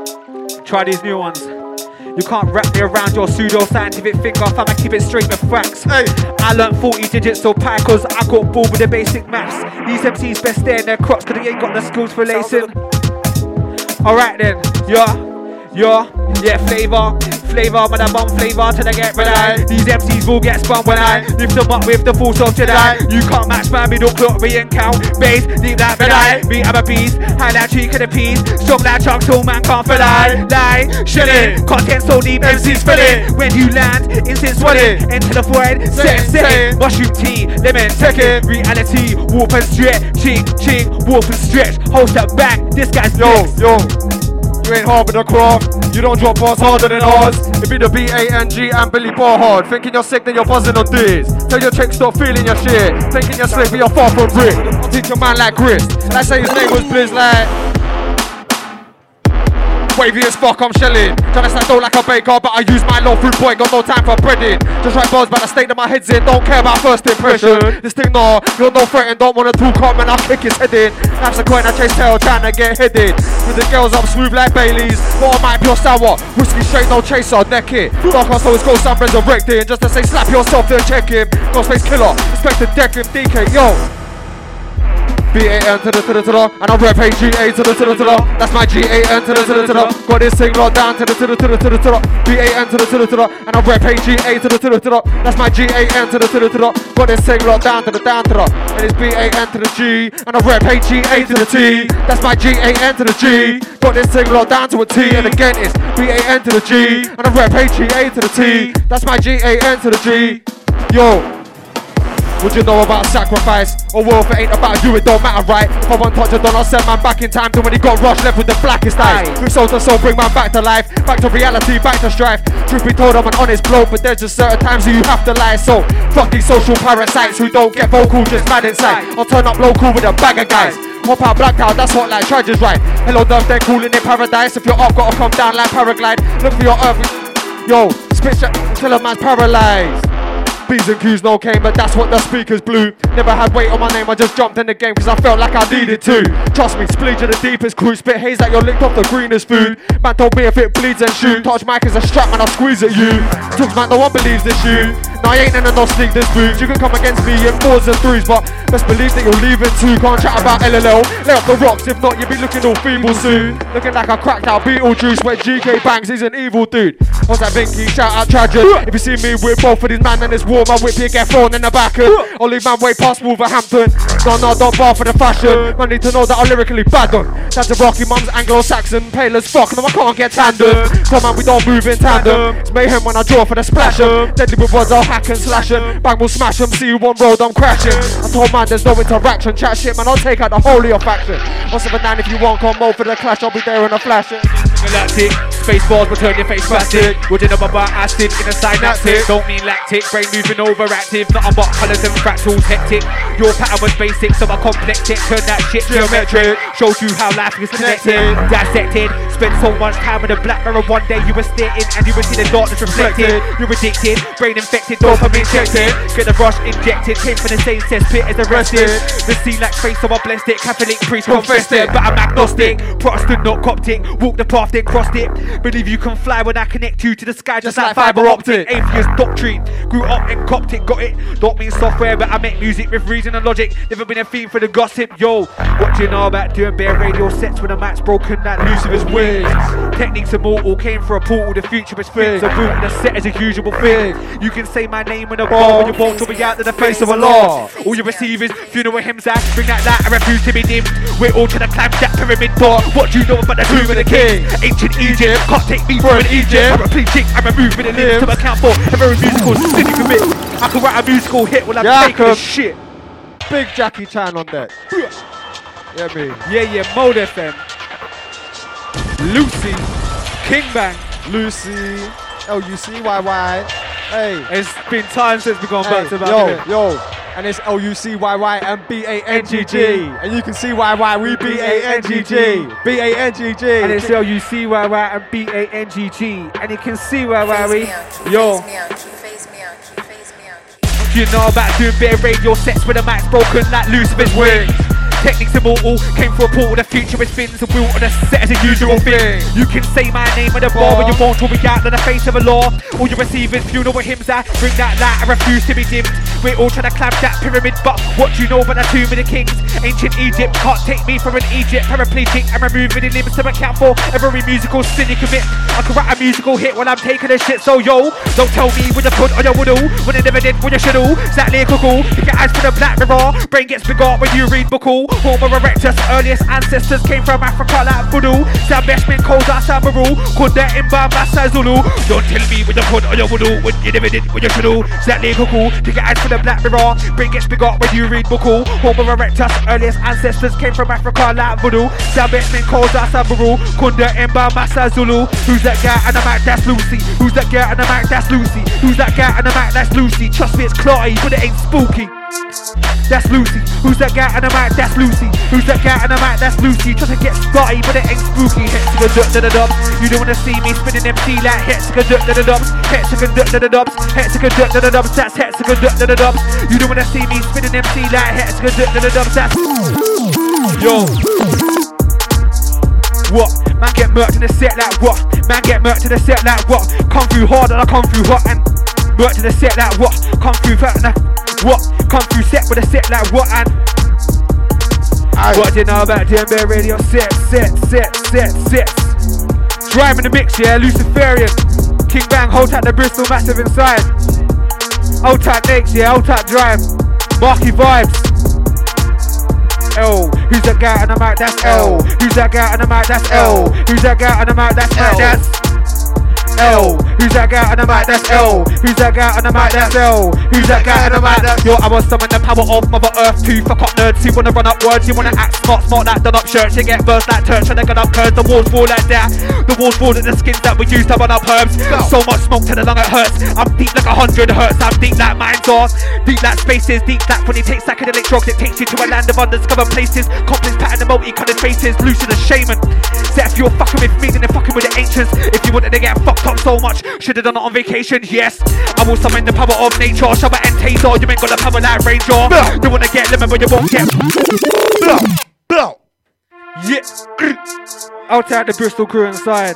Try these new ones. You can't wrap me around your pseudo-scientific finger if I'ma keep it straight with facts. Hey. I learned 40 digits so pie cause I got bored with the basic maths. These MCs best stay in their crops cause they ain't got the skills for lacing. Alright then, yeah, yeah, yeah, flavor, flavor, man, I bomb flavor till I get red eye. These MCs will get spun when I lift them up with the force of Jedi. You can't match my middle clock, we and count. Bass, deep like red eye. Me, I'm a beast, high like cheek of the piece. Strong like chunk, so man can't feel lie. Lie, shilling, content so deep, MCs fill it. When you land, instant swelling, into the void, set, set. Mushroom tea, lemon, take it. Reality, warp and stretch, ching, ching, warp and stretch. Hold that back, this guy's Yo, next. yo. You ain't hard with the craft. You don't drop bars harder than ours. It be the B A N G and Billy Bar hard. Thinking you're sick, then you're buzzing on this. Tell your chick stop feeling your shit. Thinking you're slick, but you're far from Rick. Teach your man like Chris. Let's say his name was Blizz like. Wavy as fuck, I'm shelling. Tryna stack dough like a baker, but I use my low fruit boy, got no time for breading. Just write bars about the state that my head's in, don't care about first impression. This thing, no, you're no threat and don't wanna talk up, man, I'll kick his head in. That's the coin I chase tail, trying to get headed. With the girls, I'm smooth like Bailey's, but I might pure sour. Whiskey straight, no chaser, neck it. Dark on so it's ghost, I'm resurrecting. Just to say, slap yourself, then check him. Ghostface Killah, expect to deck him, DK, yo. B-A-N to the to the to the And I rep H-G-A to the to the to the That's my G-A-N to the to the to the Got this thing locked down to the to the to the to the to the B-A-N to the to the to the And I rep H-G-A to the to the to the That's my G-A-N to the to the to the Got this thing locked down to the down to the And it's B-A-N to the G And I rep H-G-A to the T That's my G-A-N to the G Got this thing locked down to a T And again it's B-A-N to the G And I rep H-G-A to the T That's my G-A-N to the G Yo What you know about sacrifice? Or well, if it ain't about you, it don't matter, right? If I want touch a don't send man back in time to when he got rushed, left with the blackest eyes. Through soul to soul, bring man back to life, back to reality, back to strife. Truth be told, I'm an honest bloke, but there's just certain times where you have to lie. So, fuck these social parasites who don't get vocal, just mad inside. I'll turn up local with a bag of guys. Pop out, blacked out, that's what like charges right. Hello, Dove, they're calling it paradise. If you're up, gotta come down like paraglide. Look for your earth. Yo, spit shit till a man's paralyzed. B's and Q's no came, but that's what the speakers blew. Never had weight on my name, I just jumped in the game cause I felt like I needed to. Trust me, spleege are the deepest crew, spit haze like you're licked off the greenest food. Man told me if it bleeds and shoot, touch mic as a strap man, I'll squeeze at you. Tooks man, no one believes this you. No, I ain't in a no sneak this boots. You can come against me in fours and threes, but best believe that you're leaving too. Can't chat about LLL, lay off the rocks, if not, you'll be looking all feeble soon. Looking like a cracked out Beetlejuice, where GK Banks is an evil dude. What's that Vinky? Shout out Tragic. If you see me with both of these man and it's warm, I whip you get thrown in the back. And only man way past Wolverhampton. No, no, don't bar for the fashion. Man need to know that I'm lyrically bad on. That's a Rocky Mum's Anglo-Saxon, pale as fuck, no I can't get tandem. Come on, we don't move in tandem. It's mayhem when I draw for the splash 'em. Deadly with words, I'll hack and slash 'em. Bang, we'll smash 'em. See you on road, I'm crashing. I told man there's no interaction. Chat shit, man, I'll take out the whole of your faction. What's up, nine if you want, come over for the clash, I'll be there in a flash. Galactic, space balls will turn your face plastic. Wouldn't know about acid in a synaptic. Don't mean lactic, brain moving overactive. Nothing but colours and fractals hectic. Your pattern was basic, so I complex it. Turn that shit geometric. Shows you how life is connected. Dissected, spent so much time in a black mirror. One day you were staring and you would see the darkness reflected. You're addicted, brain infected, dopamine injected. Get the rush injected, came from the same cesspit as the arrested. The sea like face, so I blessed it. Catholic priest confessed it, but I'm agnostic. Protestant, not Coptic. Walk the path, then crossed it. Believe you can fly when I connect you to the sky, just, like fiber optic. Atheist doctrine, grew up in Coptic, got it. Don't mean software, but I make music with reason and logic. Never been a theme for the gossip, yo. What do you know about doing bare radio sets when the mat's broken? That Lucifer's wings. Techniques immortal, came for a portal, the future fixed. The boot and the set is a usual thing. You can say my name in a bar when you won't be out to the face of a law. All you receive is funeral hymns, I bring that light, I refuse to be dimmed. We're all trying to climb that pyramid door. What do you know about the tomb of the king? Ancient Egypt, can't take me for an Egypt. I'm a pleating, I'm a movement and limbs to account for a very musical city commit. I can write a musical hit while I'm Yeah, taking a shit. Big Jackie Chan on deck. Yeah, me. Yeah, yeah, Mode FM. Lucy, King Bang. Lucy, L U C Y Y. Hey. It's been time since we've gone Hey, back to back. yo, innit? yo, and it's L U C Y Y and B A N G G, and you can see why why we B A N G G, B A N G G. And it's L U C Y Y and B A N G G. And you can see why why we. Yo. You know about doing bare radio sets with a mic's broken like Lucifer's wings. Techniques immortal, came for a portal, the future is fins and wheel on a set as a usual thing. You can say my name in the bar when you won't be out in the face of a law. All you receive is funeral hymns, I bring that light, I refuse to be dimmed. We're all trying to climb that pyramid, but what do you know about the tomb of the kings? Ancient Egypt can't take me for an Egypt paraplegic. I'm removing the limbs to account for every musical sin you commit. I can write a musical hit when I'm taking a shit, so yo, don't tell me when you put on your woodoo, when you never did when you should do. Exactly cuckoo, you get eyes for the black mirror, brain gets bigger when you read buckle. Homo erectus, earliest ancestors came from Africa like voodoo. Sam Beshman, Xhosa, Samaru, Kunda, Imba, Massa, Zulu. Don't tell me when you put on your woodoo, when you never did when you should do. Exactly cuckoo, you get eyes for the black mirror, brain gets bigger when you read buckle. Homo erectus, earliest ancestors came from Africa like voodoo. Sam Beshman, Xhosa, Samaru, Kunda, Imba, Massa, Zulu. Who's that guy on the mic? That's Lucy. Who's that guy on the mic? That's Lucy. Who's that guy on the mic? That's Lucy. Trust me, it's clotty, but it ain't spooky. That's Lucy. Who's that guy on the mic? That's Lucy. Who's that guy on the mic? That's Lucy. Trying to get Scotty, but it ain't spooky. Hexagon duck da da dubs. You don't wanna see me spinning MC like hexagon duck da da dubs. Hexagon duck da da dubs. Hexagon duck da da dubs. That's hexagon duck da da dubs. You don't wanna see me spinning MC like hexagon duck da da dubs. That's yo. What? Man get murked in the set like what? Man get murked in the set like what? Come through hard and I come through hot and murked in the set like what? Come through fat I what? Come through set with a set like what and what do you know about DMB radio set, set, set, set, set? Driving the mix, yeah, Luciferian. King Bang, hold tight the Bristol massive inside. Hold tight next, yeah, hold tight drive. Marky vibes. L. Who's that guy on the mic? That's L. Who's that guy on the mic? That's L. Who's that guy on the mic? That's L. That's L? Who's that guy on the mic? That's L. Who's that guy on the mic? That's L. Who's that guy on the mic? That's Yo, I was summon the power of Mother Earth to fuck up nerds who wanna run up words. You wanna act smart, smart like done up shirts. You get burst like church and they gun up curves. The walls fall like that. The walls fall like the skins that we use to run up herbs. So much smoke to the lung it hurts. I'm deep like a hundred hertz. I'm deep like minds are. Deep like spaces. Deep like when you take psychedelic drugs, it takes you to a land of undiscovered places. Complex pattern and multi-colored faces. Lucid as shaman. Set if you're fucking with me, then they're fucking with the ancients. If you wanted to get fucked so much, should've done it on vacation. Yes, I will summon the power of nature. Shabba and taser. You ain't got the power like Ranger. You wanna get lemon, but you won't get. Yeah. Outside the Bristol crew inside.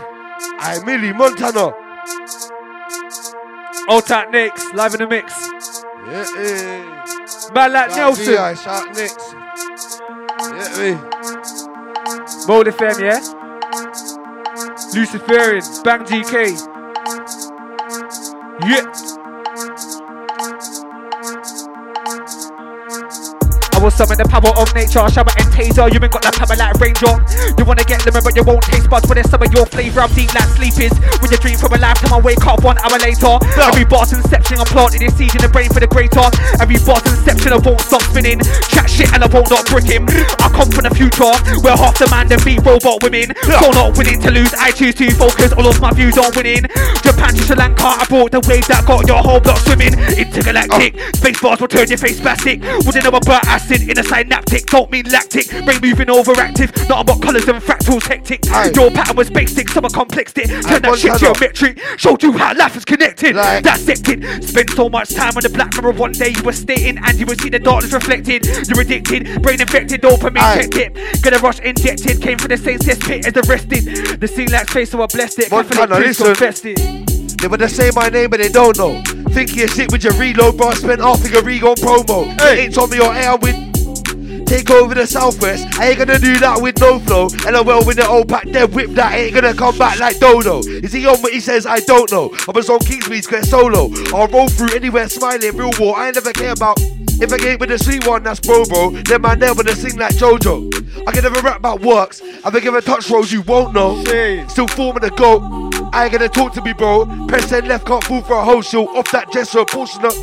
I'm Millie Montana. Outside Nicks, live in the mix. Yeah, yeah. Man like Nelson. VI, shout Nicks. Yeah, eh. me. Mode FM, yeah? Luciferian, Bang GK. Yeah. Will summon the power of nature, Shabba and Taser. You ain't got that power like Ranger. You wanna get lemon, but you won't taste buds. When there's some of your flavor, I'm deep like sleep is. When you dream from a lifetime, I wake up one hour later. Every boss inception, I'm planting a seed in the brain for the greater. Every boss inception, I won't stop spinning. Chat shit and I won't not brick him. I come from the future, where half the man them beat robot women. So not willing to lose, I choose to focus. All of my views on winning. Japan to Sri Lanka, I brought the wave that got your whole block swimming. Intergalactic, oh. space bars will turn your face spastic. Wouldn't know about acid in a synaptic, don't mean lactic. Brain moving overactive, not about colours and fractals hectic. Your pattern was basic, so I complexed it. Turn that shit geometric, showed you how life is connected. Dissected, spent so much time on the black mirror one day you were stating, and you would see the darkness reflected. You're addicted, brain infected, dopamine checked it. Get a rush injected, came from the same cesspit as the arrested. The scene like space, so I blessed it. Montana, listen. confessed it. They wanna say my name, but they don't know. Think you're shit with your reload, bro. I spent half of your Rego promo. Hey. Ain't told me your air with. Take over the southwest. I ain't gonna do that with no flow. And I will with the old pack dead whip that ain't gonna come back like Dodo. Is he on what he says? I don't know. I was on Kingsmead Square solo. I'll roll through anywhere smiling, real war. I ain't never care about. If I get with the sweet one, that's bro, bro. Then man there wanna sing like JoJo. I can never rap about works. If I give a touch rolls, you won't know. Still forming a goat. I ain't gonna talk to me, bro. Press and left, can't fall for a whole show. Off that gesture, portion up.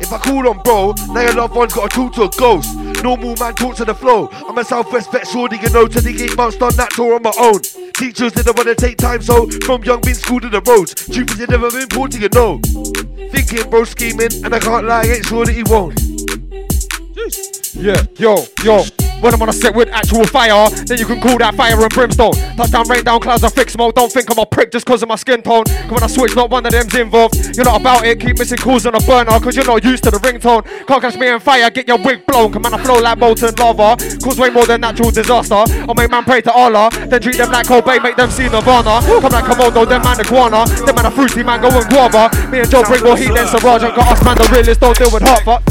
If I call on bro, now your loved one's gotta talk to a ghost. Normal man talk to the flow. I'm a Southwest vet, shorty, you know, to the months done that tour on my own. Teachers didn't wanna take time, so from young been schooled in the roads. Is, you never been poor to you know. Thinking, bro, scheming, and I can't lie, ain't sure that he won't. Yeah, yo, yo. When I'm on a set with actual fire, then you can call that fire and brimstone. Touchdown, rain down, clouds, I fix mode. Don't think I'm a prick just cause of my skin tone. Cause when I switch, not one of them's involved. You're not about it, keep missing calls on a burner, cause you're not used to the ringtone. Can't catch me in fire, get your wig blown. Come on, I flow like molten lava. Cause way more than natural disaster. I make man pray to Allah, then treat them like Kobe, make them see Nirvana. Come like Komodo, them man iguana. Them man a fruity mango and guava. Me and Joe bring more heat than Siraj. And got us man the realest, don't deal with hot fuck.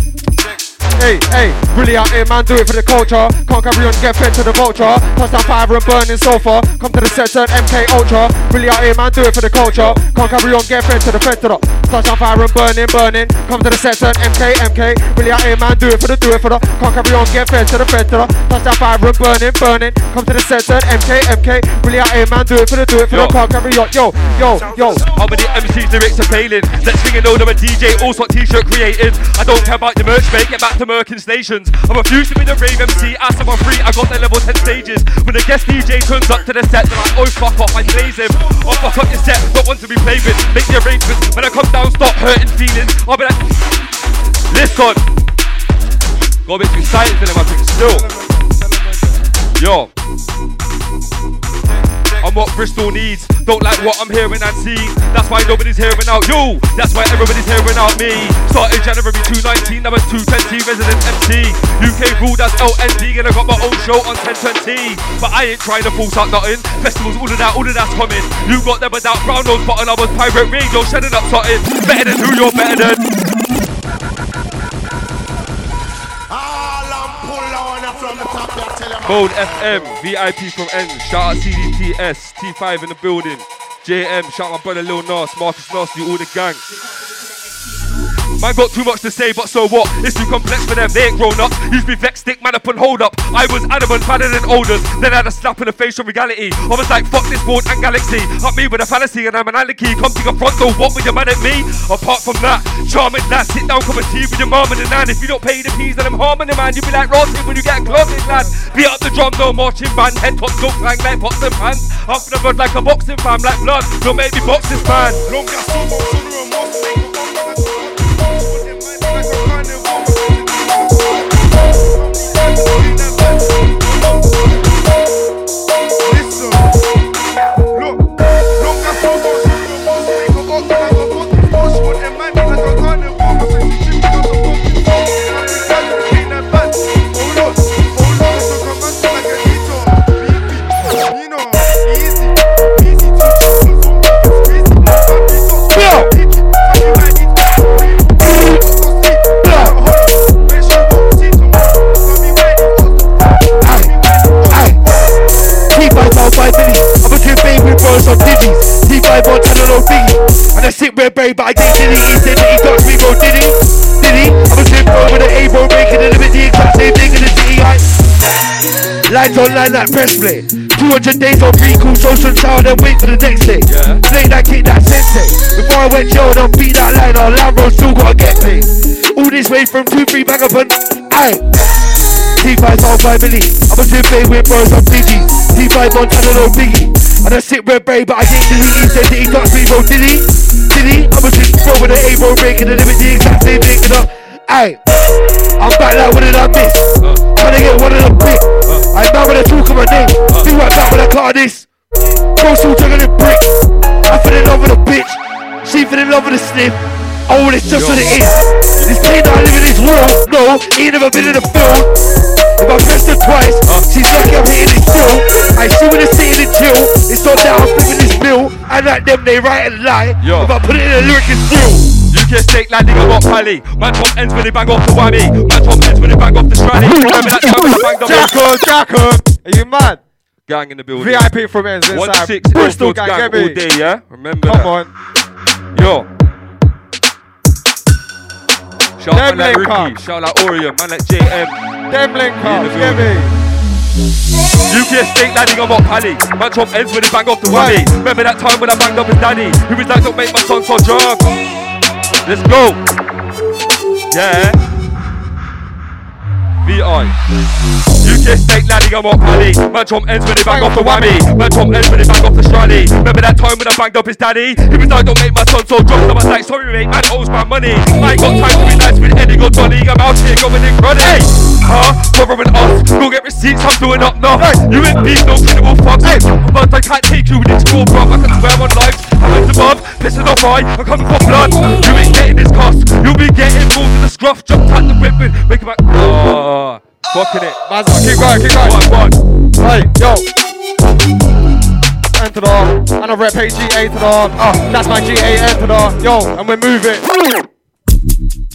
Hey, hey, really out here, man, do it for the culture. Can't carry on, get fed to the vulture. Touchdown fire and burning sofa. Come to the set, turn MK Ultra. Really out here, man, do it for the culture. Can't carry on, get fed to the fed to the. Touchdown fire and burning, burning. Come to the set, turn MK, MK. Really out here, man, do it for the, do it for the. Can't carry on, get fed to the fed to the. Touchdown fire and burning, burning. Come to the set, turn MK, MK. Really out here, man, do it for the, do it for the. Can't carry on, yo, yo, yo. How many MCs lyrics are failing? Let's sing and know I'm a DJ, all sort t-shirt created. I don't care about the merch, mate, get back to Merkin stations. I refuse to be the rave MC, them I'm free, I got the level 10 stages. When the guest DJ turns up to the set, they're like, oh fuck off, I blaze him. Oh fuck up your set, don't want to be played with. Make the arrangements, when I come down, stop hurting feelings. I'll be like, listen. Gotta make me silent for them, I still. Yo. I'm what Bristol needs. Don't like what I'm hearing and seeing. That's why nobody's hearing out you. That's why everybody's hearing out me. Started January 219, now it's 220. Resident MC. UK rule, that's LND. And I got my own show on 1020. But I ain't trying to force out nothing. Festivals, all of that, all of that's coming. You got them without brown nose button. I was pirate radio, shedding up something. Better than who you're better than. Mode FM, VIP from N, shout out CDTS, T5 in the building, JM, shout out my brother Lil Nas, Marcus Nasty, all the gang. Man got too much to say, but so what? It's too complex for them, they ain't grown up. Used to be vexed, stick man up and hold up. I was adamant, fatter than olders. Then I had a slap in the face of reality. I was like, fuck this world and galaxy. Up me with a fallacy and I'm an anarchy. Come to your front door, what with your man at me? Apart from that, charming lad, sit down, come and tea with your mum and the nan. If you don't pay the fees, then I'm harming the man. You be like rotting when you get closet, lad. Beat up the drum, no marching band. Head top, go clang like pots and pans. Up the blood like a boxing fan, like blood. Don't make me boxing fan. Long gas, red berry, but I think did he? Said that he touched me, bro. Did he? Did he? I'm a slip bro with an A, bro, making it a bit the exact same thing in the city. I lines online like press play. 200 days on free cool social sound and wait for the next day. Yeah. Play that kick that sensei. Before I went jail, don't beat that line on Lambo, still gotta get paid. All this way from 2-3 Magavan. Aye. T5 on 5 milli. I'm a slip with bros, I'm Digi. T5 on. And I sit red berry, but I didn't delete. He said that he touched me, bro. Did he? I'm a switch bro with an A bro breaking the limit, the exact same thing. You know, Aye, I'm back like what did I miss? Trying to get one of them quick. I know when I talk of my name. See what back when I car this. Bro, still juggling brick. I fell in love with a bitch. She fell in love with a sniff. Oh, it's just what it is. This I live in this world. No, he ain't never been in a film. If I press her twice, she's lucky I'm hitting it still. I see when it's sitting and chill. It's not down, I'm flipping this bill. I like them, they write and lie. Yo. If I put it in a lyric, it's real. UK steak landing on what pally. Man top ends when they bang off the whammy. Man top ends when they bang off the strally. Remember that time when they banged off Jacko, Jacko. Are you mad? Gang in the building. VIP from ends inside. One six Bristol gang, gang all day, yeah? Remember Come that. on. Yo. Shout man like Ricky, up. shout out Orion, man like JM. Them link in the up, me. UK steak landing on what pally. Man chop ends when he bang off the whammy. Remember that time when I banged up his daddy? He was like, don't make my son so drunk. Let's go. Yeah. VI. UK steak landing on what pally. Man chop ends when he bang off the whammy. Man chop ends when he bang off the strally. Remember that time when I banged up his daddy? He was like, don't make my son so drunk. I was like, sorry mate, man owes my money. I ain't got time to be nice with Eddie or Johnny. I'm out here going in cruddy. Hey, huh? Bothering us. Go get receipts, I'm doing up now. You ain't beef, no credible fucks. Hey, but I can't take you with this school, bro. I can swear on life. I'm in the mud, pissing off right. I'm coming for blood. You ain't getting this cost. You'll be getting moved to the scruff. Jump at the whipping. Make it back. Oh, fucking it. Man's keep going, keep going. One, one. Hey, yo. Enter the R. And I rep HGA to the R. Oh, ah, that's my GA enter the R. Yo, and we move it.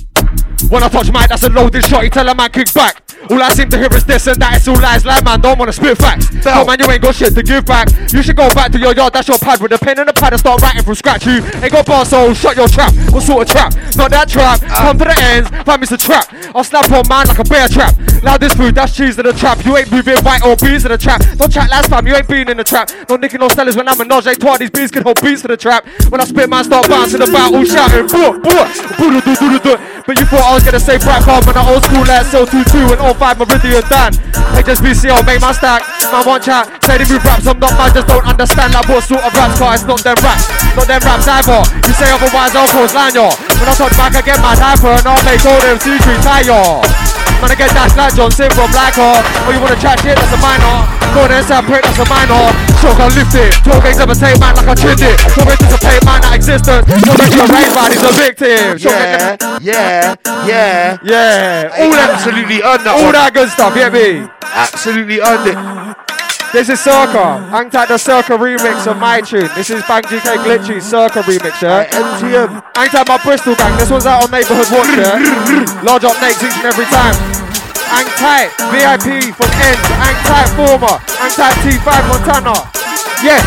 When I touch mic, that's a loaded shot. You tell a man kick back. All I seem to hear is this and that. It's all lies, lie, man. Don't wanna spit facts. No, man, you ain't got shit to give back. You should go back to your yard. That's your pad with a pen and a pad and start writing from scratch. You ain't got bars, so shut your trap. What sort of trap? Not that trap. Ah. Come to the ends. Find me a trap. I'll snap on mine like a bear trap. Now this food, that's cheese in the trap. You ain't moving white or bees in the trap. Don't chat last time. You ain't been in the trap. No nicking no sellers when I'm a nodge. Twa these bees can hold beats to the trap. When I spit, man, start bouncing about, all shouting. Boo, boo, But you thought I was gonna say black when I old school like Cell 22 and 05 Meridian Dan. HSBCO, make my stack. Man, one chat. Say they move raps, I'm not man, just don't understand like what sort of raps, cause it's not them raps. Not them raps either. You say otherwise, I'll cause line yo. When I touch back, I get my diaper, and I'll make all them secrets higher. Man, I get dashed like Johnson from Black Hawk. Or you wanna chat shit, that's a minor. Go there, inside prick, that's a minor. Shock, I lift it. Talk ain't never take man like I trimmed it. Talk anticipate man that existence. Talk into a rain man, he's a victim. Yeah, yeah, yeah. Yeah, All absolutely on that all that good stuff, get me? Absolutely on it. This is Circa. Hang tight the Circa remix of my tune. This is Bang GK Glitchy Circa remix, yeah? MTM. Hang tight my Bristol gang. This one's out on Neighborhood Watch, yeah? Large up next each and every time. Hang tight, VIP from Ends. Hang tight Former. Hang tight T5 Montana. Yeah.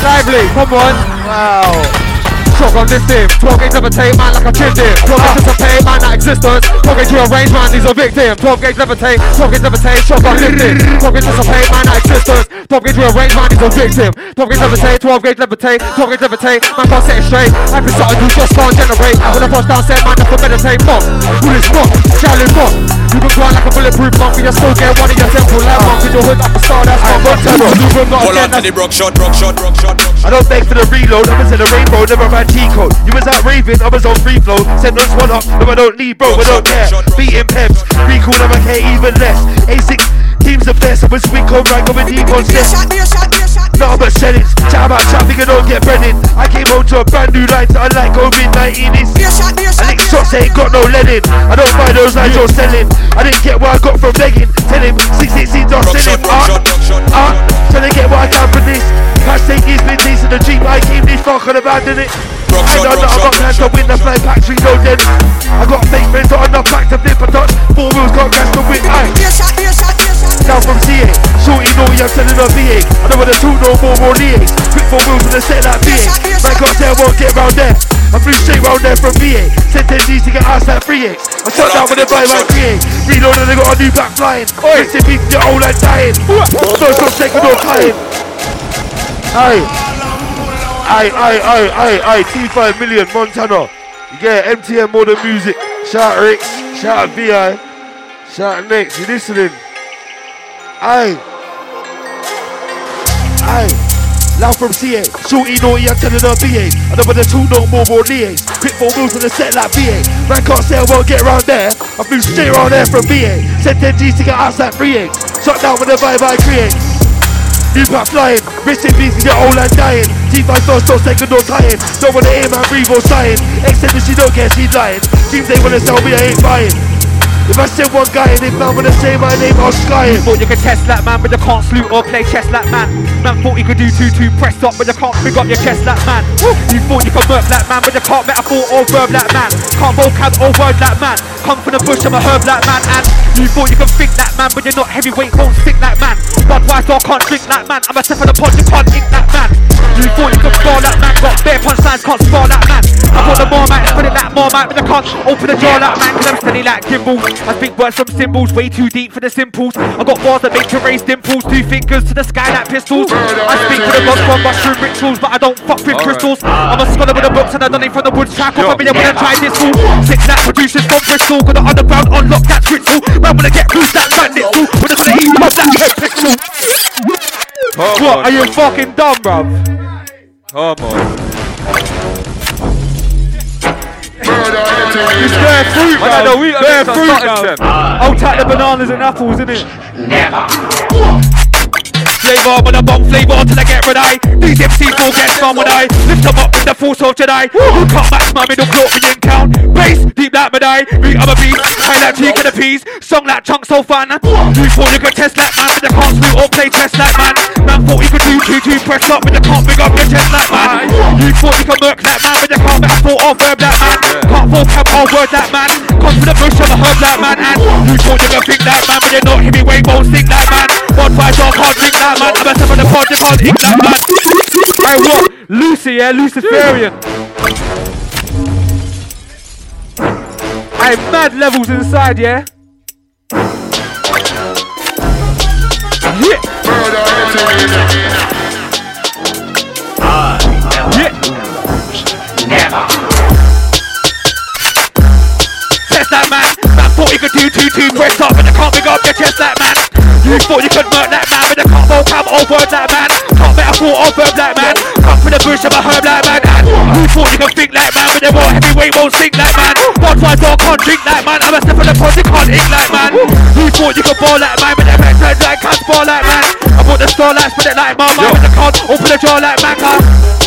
Lively, come on. Wow. Shotgun lift him. 12 gauge levitate, man, like a chipped him. 12 gauge dissipate, man, that existence. 12 gauge rearrange, man, he's a victim. 12 gauge levitate, 12 gauge levitate, shotgun lift him. 12 gauge dissipate, man, that existence. 12 gauge rearrange, man, he's a victim. 12 gauge levitate, 12 gauge levitate, 12 gauge levitate, man, can't set it straight. It's something you just can't generate. When I push down, set, man, that's for meditate. Fuck, who is fuck, challenge fuck. You can grind like a bulletproof monk, but you still get one of your temple like monk. In your hood, like a star, that's my gun terror. Hold on to the broke shot, broke shot, broke shot, broke shot. I don't beg for the reload, I was in the rainbow, never ran T-code. You was out raving, I was on free flow. Send those one up, no I don't need bro, I don't care. Beating peps, be cool, I care even less. A6, team's the best, I was weak right, rank, I'm a deep on set. No, I'm a settings, chat about chat, think I don't get breaded. I came home to a brand new line, so I like COVID-19 is. I lick shots, ain't got no lead in. I don't buy those lines you're selling. I didn't get what I got from begging. Tell him, 6 8 seeds are selling. Ah, ah, trying to get what I can from this. Cash take is been decent, the Jeep, I keep this fuck and abandon it. I know that I got plans to win the fly factory, no then. I got fake friends, not enough back to flip a touch. Four wheels got gas to win. Aye. Now from CA, shorty naughty, I'm selling her V8. I don't want to two no more more liaise. Quick four wheels with a set like V8. Man got there, won't get round there. I flew straight round there from V8. Sent 10 G's to get ass like 3X. I shot down with a buy my 3 Reload and they got a new back flying. Rest in peace, you're old and dying. No stop shaking or crying. Aye. Aye, aye, aye, aye, aye. T5 million, Montana. You get MTN more than music. Shout out Rix, shout out VI, shout out Next. You listening? Aye. Aye. Loud from CA, shorty naughty, I'm telling her BA. I know when the two no more more liaise. Quick four moves on the set like BA. Man can't say I won't get round there. I flew straight round there from BA. Sent 10 G's to get like 3 Shut down with the vibe I create. New pack flying, rich in peace, get old and dying. T5 first, no second, no tying. Don't wanna hear man breathe or sighing. Except if she don't care, she's lying. Dreams they wanna sell me, I ain't buying. If I said one guy and if man wanna say my name, I'll sky You thought you could test like man, but you can't salute or play chess like man. Man thought you could do two two press up, but you can't pick up your chest like man. You thought you could work like man, but you can't metaphor or verb like man. Can't vocab or word like man. Come from the bush, I'm a herb like man. And you thought you could think like man, but you're not heavyweight, won't stick like man. Budweiser I can't drink like man. I'm a step on the pod, you can't ink like man. You thought you could spar like man, got bare punchlines, can't spar like man. I thought the more man, put it like more man, but you can't open the door like man, cause I'm steady like gimbals. I speak words from symbols, way too deep for the simples. I got bars that make you raise dimples, two fingers to the sky like pistols. I speak to the gods from mushroom rituals, but I don't fuck with crystals. I'm a scholar with the books and I done it from the woods. Track off a million when I try this fool. Six like producers from Bristol, got the underground unlock that crystal. Man, when I get loose, that bandit fool. When it's gonna eat you up, that head pixel. What, are you fucking dumb, bruv? Come on. It's bare fruit, Man, I know we- bro. I Bare know fruit, something, bro. Sam. I'll take the bananas and apples, innit? Flavor with a bomb flavor till I get red eye. These MCs will get spun when I lift them up with the force of Jedi. You can't match my middle cloak me in count. Bass, deep like Madai. Beat I'm a beat. High like cheek and a piece. Song like chunk so fun. You thought you could test like man, but you can't slew or play chess like man. Man thought you could do two two press up, but you can't big up your chest like man. You thought you could murk like man, but you can't back metaphor or verb like man. Can't vocab or word like man. Come from the bush of a herb like man. And you thought you could think like man, but you're not heavyweight, won't sing like man. Budweiser can't drink like man. I'm a step on the pod, you can't like man. Hey, what? Lucy, yeah? Luciferian. Hey, mad levels inside, yeah? Yeah. Yeah. Test that man. Man thought you could do two two press up, but you can't big up your chest that man. Thought you could murk that man, but you can't vocab or word that man. Can't metaphor or verb that man. Come from the bush of a herb like man. You thought you could think like man, but you won't heavyweight won't sink like man. Budweiser can't drink like man. I'm a step on the you can't ink like man. You thought you could ball like man, but you make friends like can't ball like man. I bought the starlight, spit it like man, but you can't open the jaw like man.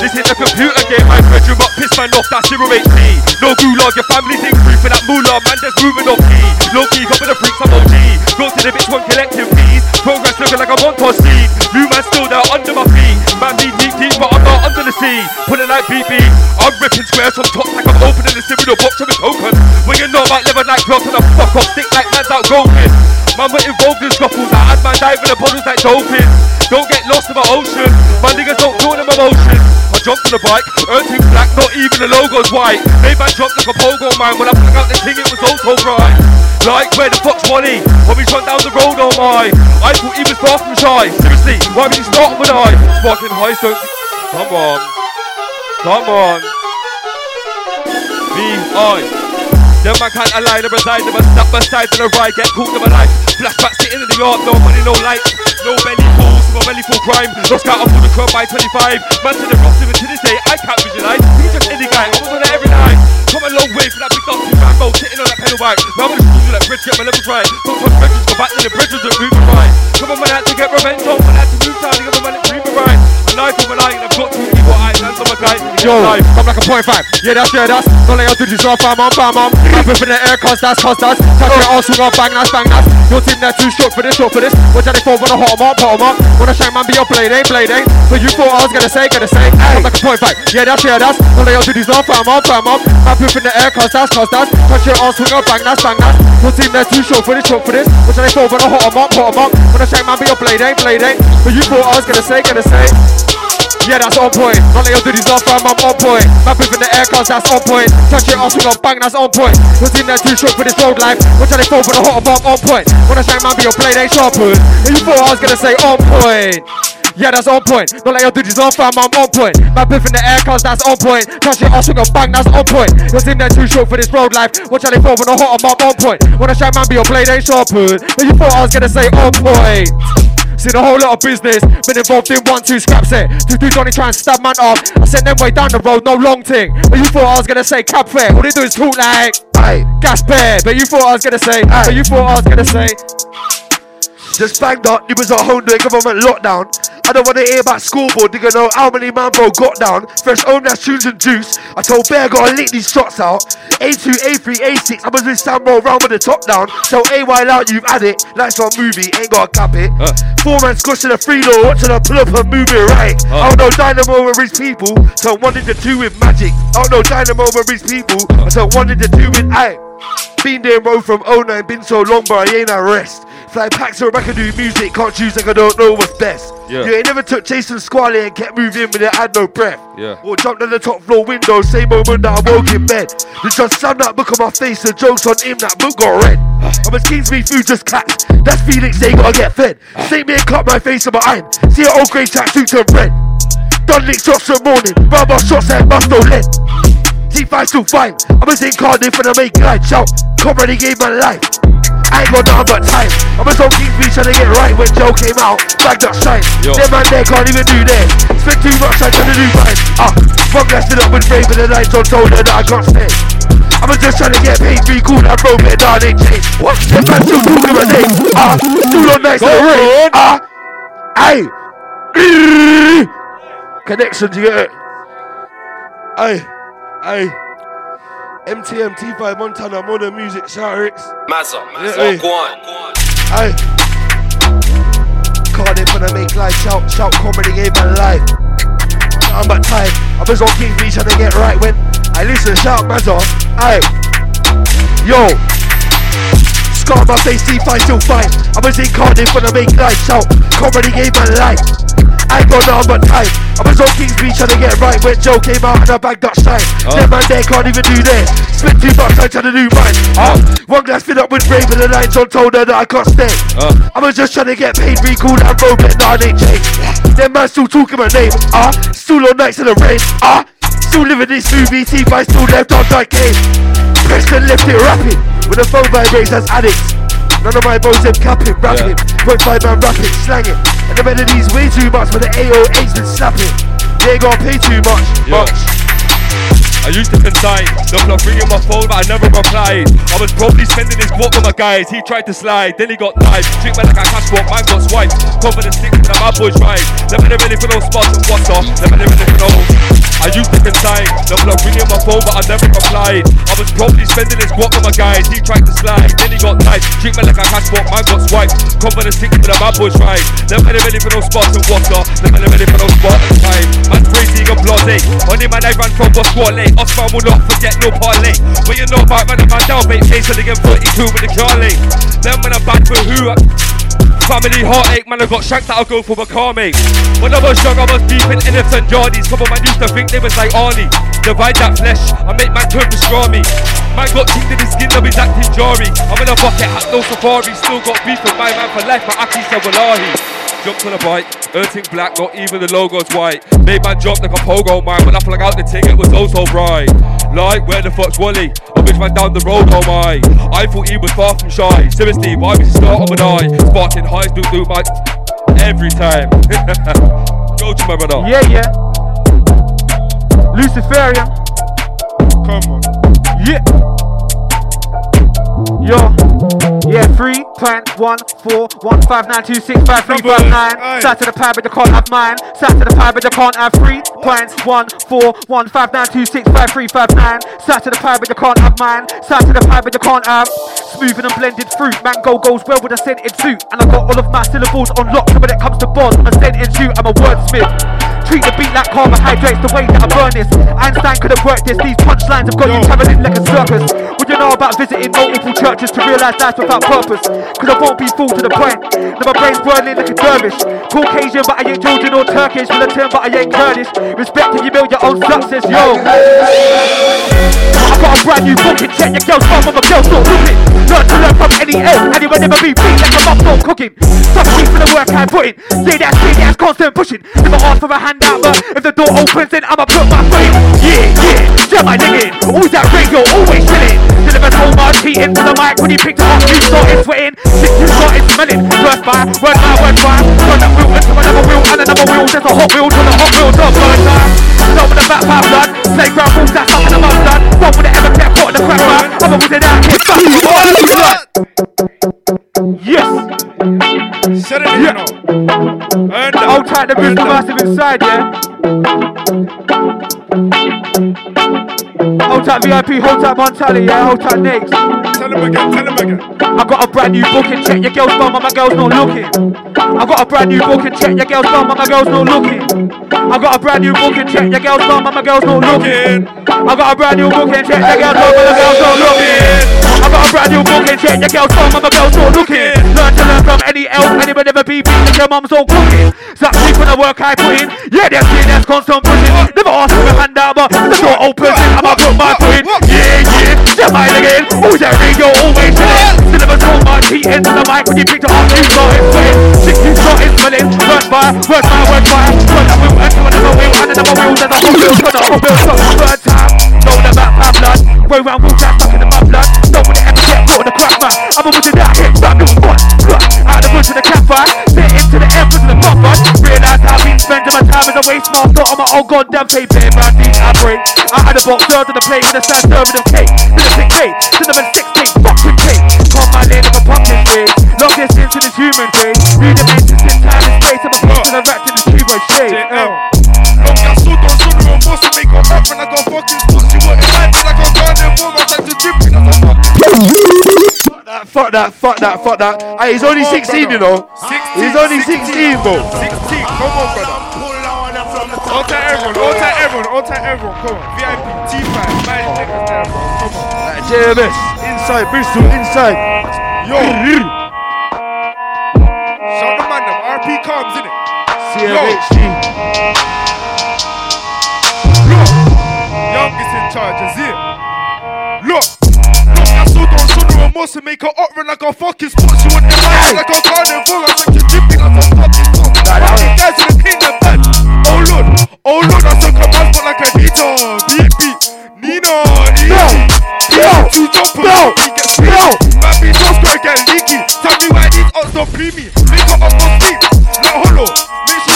This is a computer game, my bedroom up, piss man off, that's zero HP. No gulag, your family's in crew for that moolah, man, there's moving off key. Low key, got with the freaks, I'm OG. Go to the bitch, one collective fees. Progress looking like a montage seed. New man still there under my feet. Man, need deep deep, but I'm not under the sea. Pulling like BB. I'm ripping squares from top like I'm opening the cereal box of a token. When you know about living like clocks and a fuck off, stick like man's out golfing. Man, we're involved in scuffles. I had man diving in the puddles like dolphins. Don't get lost in my ocean. My niggas don't feel them emotions. I jumped on the bike. Earth black, not even the logo's white. Made man drop like a pogo man. When I bang out the thing, it was also bright. Like where the fuck's Wally? When we run down the road, oh my. I thought he was far from shy. Seriously, why would he start with I? Sparking high, don't. Come on. Come on. Be V.I. Them man can't align, never reside, never stop beside to the right, get caught in my life. Flashback sitting in the yard, no money, no light. No belly fools, no belly full crime. Lost out, I'm for the crowd by 25. Man to the rocks, even to this day, I can't visualize. He's just any guy, I was on it every night. Come a long way for that big dog Rambo sitting on that pedal bike. Now I'm gonna that bridge, get my level right. Don't touch bridges, go back to the bridges and move right. Come on, man, I had to get revenge on, Yo, come like a point five. Yeah, that's yeah, that's. Don't let your duties off, bam, bam, bam, bam. Rap in the air, cause that's, cause that's. Touch your ass, on, bang, that's, bang, that's. Your team there too short for this, short for this. Watch out, they fall, wanna hot up, hot up. Wanna shine, man, be your blade, ain't blade, ain't. But you thought I was gonna say, gonna say. Come like a point five. Yeah, that's yeah, that's. Don't let your duties off, bam, bam, bam, bam. Rap in the air, cause that's, cause that's. Touch your ass, on, bang, that's, bang, that's. Your team there too short for this, short for this. Watch out, they fall, wanna hot up, hot up. Wanna shine, man, be your blade, ain't blade, ain't. But you thought I was gonna say, gonna say. Yeah, that's on point. None of your duties off, I'm on point. Map in the air cars, that's on point. Touch it off, swing on, bang, that's on point. Your team there too short for this road life. Watch how they fall the hot bomb, on point. When I shine, man, be your blade ain't sharpened. And you thought I was gonna say on point. Yeah, that's on point. Don't let your duties off, I'm on point. Map in the air cars, that's on point. Touch it off, swing on, bang, that's on point. Your team there too short for this road life. Watch how they fall for the hot bomb, on point. When I shine, man, be your blade ain't sharpened. And you thought I was gonna say on point. Seen a whole lot of business, been involved in one, two scraps it. Two dudes only try and stab man up. I sent them way down the road, no long thing. But you thought I was gonna say cab fare. All they do is talk like, aye, gas bear. But you thought I was gonna say, aye. But you thought I was gonna say. Just banged up, it was a whole new government lockdown. I don't wanna hear about school scoreboard, nigga know how many man bro got down. Fresh own that tunes and juice. I told Bear gotta lick these shots out. A2, A3, A6, I was with Sam roll round with the top down. So AY out, you've had it. Like some movie, ain't gotta cap it. Uh. Four man squashing a free low, watching her pull up and move it right. Uh. I don't know Dynamo and rich people, so one in the two with magic. I don't know Dynamo and rich people, so one in the two with I. Been there, bro, from 09, been so long, but I ain't at rest. Fly packs I can do music, can't choose like I don't know what's best. Yeah. You ain't never took Jason Squally and kept moving with it, had no breath. Yeah. Or jumped on the top floor window, same moment that I woke in bed. Then just slammed that book on my face, the jokes on him, that book got red. I'm as Kingsmead food just cats. That's Felix, they gotta get fed. Same me and cut my face on my iron. See an old grey tracksuit turn red. Done lick shots till morning, rubber shots and bust no lead. T5 still fine. I'm a in Cardiff and I make light shout. Comedy gave my life. I ain't got nothing but time. I'm a on Kingsmead trying to get right when Joe came out. Bagged up shine. Yo. Them man there can't even do that. Spent too much time trying to do mine. Ah, one glass it up with Brave and the night on told her that I got stay. I'm just trying to get paid, be cool, that bro, man, nah, they change. What? Them man still talking my name. Ah, still on nights in the rain. Ah, aye. Connections, you get it? Aye, aye. MTM T5 Montana Modern Music. Mazza, Yeah, Mazza, aye. go on. Aye. Cardiff I make life shout, shout comedy gave my life. I'm but time. I'm just on Beach trying to get right when I listen, shout Mazza. Aye. Yo. Scar my face, T5 still fine. I was in Cardiff when I make life shout. Comedy gave my life. I ain't got but time. I was on King's Beach trying to get right when Joe came out and I bagged up shine. Oh. Them man there can't even do this. Spent two bucks I trying to do mine. Ah, one glass filled up with brave and the nights on told her that I can't stay. Uh. I was just trying to get paid, be cool that road, but nah, they changed. Them man still talking my name. Ah, still on nights in the rain. Ah, still living this movie. T5 still left on that game. Preston left it rapping with the phone vibrates that's addicts. None of my bros them capping, rapping. Point five man rapping, slanging. And the melodies way too much, but the AO8's been slapping. They ain't gonna pay too much. Yeah. Much. I used to consign, the block ringing on my phone, but I never replied. I was probably spending his guap with my guys. He tried to slide, then he got knifed. Treat me like a cash swap, man got swiped. Cover the stick and the bad boys ride. Never ready for no spots and what's off. Never ready for no. I used to consign, the block ringing on my phone, but I never replied. I was probably spending his guap with my guys. He tried to slide, then he got knifed. Treat me like a cash swap, man got swiped. Cover the stick and the bad boys ride. Never ready for no spots and what's off. Never never ready for no spot and time. Man crazy and blase. Only man I ran from was squally. Osman will not forget no parlay. But you know about man, man down, mate. Face again 42 with the Charlie. Then when I'm bad for who? Family heartache, man, I got shanked that I'll go for a car, mate. When I was young, I was deep in innocent yardies. Come on, man, used to think they was like Arnie. Divide that flesh, I make man turn pastrami. Man got chinked in his skin, now he's acting jarry. I'm in a bucket, hat, no safari. Still got beef with my man for life, but Aki said wallahi. Jumped on a bike, Erting black, not even the logo's white. Made man jump like a pogo man, when I flung out the ticket, was oh so bright. Like, where the fuck's Wally? I bitch man down the road, oh my. I thought he was far from shy. Seriously, why was he start of an eye? Sparking highs, do do my every time. [LAUGHS] Go to my brother. Yeah, yeah. Luciferian. Come on. Yeah. Yo. Yeah, three, plan, one, four, one, five, nine, two, six, five, three, five, nine. Side to the pie, but you can't have mine. Side to the pie, but you can't have three. Plans, one, four, one, five, nine, two, six, five, three, five, nine. Side to the pie, but you can't have mine. Side to the pie, but you can't have smoothing and blended fruit. Mango goes well with a scented suit, and I got all of my syllables on lock. So when it comes to bars, I'm a scented shoot. I'm a wordsmith. Treat the beat like carbohydrates, the way that I burn this. Einstein could have worked this. These punchlines have got you traveling like a circus. Would you know about visiting multiple churches to realize life's without purpose? Cause I won't be full to the point. Now my brain's burning like a dervish. Caucasian, but I ain't Georgian or Turkish. Militant, but I ain't Kurdish. Respect if you build your own success, yo. I got a brand new book and check your girl's mum, I'm a girl still looking. Learn to learn from any L, and you will never be beat like a mum still cooking. Stop for the work I put in. Yeah, that's me, that's constant pushing. Never ask for a but if the door opens, then I'ma put my foot. Yeah, yeah, jam my nigga. Always that radio, always chilling. Deliver so much heating to the mic when you picked it up, you started sweating. Shit, you started smelling. Word by, word by, word by. Turn that wheel into another wheel and another wheel. There's a hot wheel to the hot wheel a burn time. Start with the back pipe blood. Playground rules, that's up in the mud blood. Don't it ever get caught in the crack man. I'm a wizard out here, back with all Yes. Shut it in, you know. Hold tight the. Massive inside, yeah? Hold tight VIP, hold tight Montali, yeah? Hold tight Nix. Tell him again, tell him again. I got a brand new booking, check your girl's bum, and my girl's not looking. I got a brand new booking, check your girl's bum, and my girl's not looking. I got a brand new booking, check your girl's bum, and my girl's not looking. I got a brand new booking, check your girl's bum, and my girl's not looking. I got a brand new booking, check your girl's bum, and my girl's not looking. Learn to learn from any else, anybody never be beat, if your mum's all cooking. Zap me for the work I put in. Yeah, that's it, that's constant pushing. Never ask for a handout, but the door opens, I'ma put my foot in. Yeah, yeah, jam my again. Always that radio, always chilling. Deliver so much heat into the mic when you picked it up, you started sweating. Shit, you started smelling. Word by, word by, word by. Turn that wheel into another wheel, and another wheel, there's a whole wheel, turn the whole wheel, third time. Know the back, my blood. Way round, walk that stuck in the mud blood. Don't want to ever get caught in the crack, man. I'm a wizard out here, back and forth. Out of the bush to the campfire. Sit into the air, to the mud. Realize I've been spending my time as a waste master on my own goddamn paper. Man, these I break. I had a box served on the plate with a stand serving of cake. Then a sick cake, then a six cake, fucking cake. Call my lane of a pumpkin face. Long distance to this human face. Three dimensions in time and space. I'm a box and a rat in the cubo shade. JL. Long got so don't show me what most make her up and I got fucking I got garden my time to drip in. I. Fuck that, fuck that, fuck that. Hey, he's only 16, you know. He's only 16, bro. 16, come on, brother. All time everyone, all time everyone, all time everyone, come on. VIP, T5, man, niggas there, bro. Come on. JMS, inside, Bristol, inside. Yo. Shout the man, them RP comes, innit? CMHG. Look, youngest in charge, Azir. Don't show remorse and make her up run like a fucking sport. She want the man like a carnivore. I think you're dripping like a fucking sport. Fucking guys in the kingdom, man. Oh lord, oh lord, I saw come out like a heater. Beep beep, Nina, No, two jumpers, no, he gets no. My bitch don't square get leaky. Tell me why these odds don't pre me. Make her up on sleep, not hollow. Make sure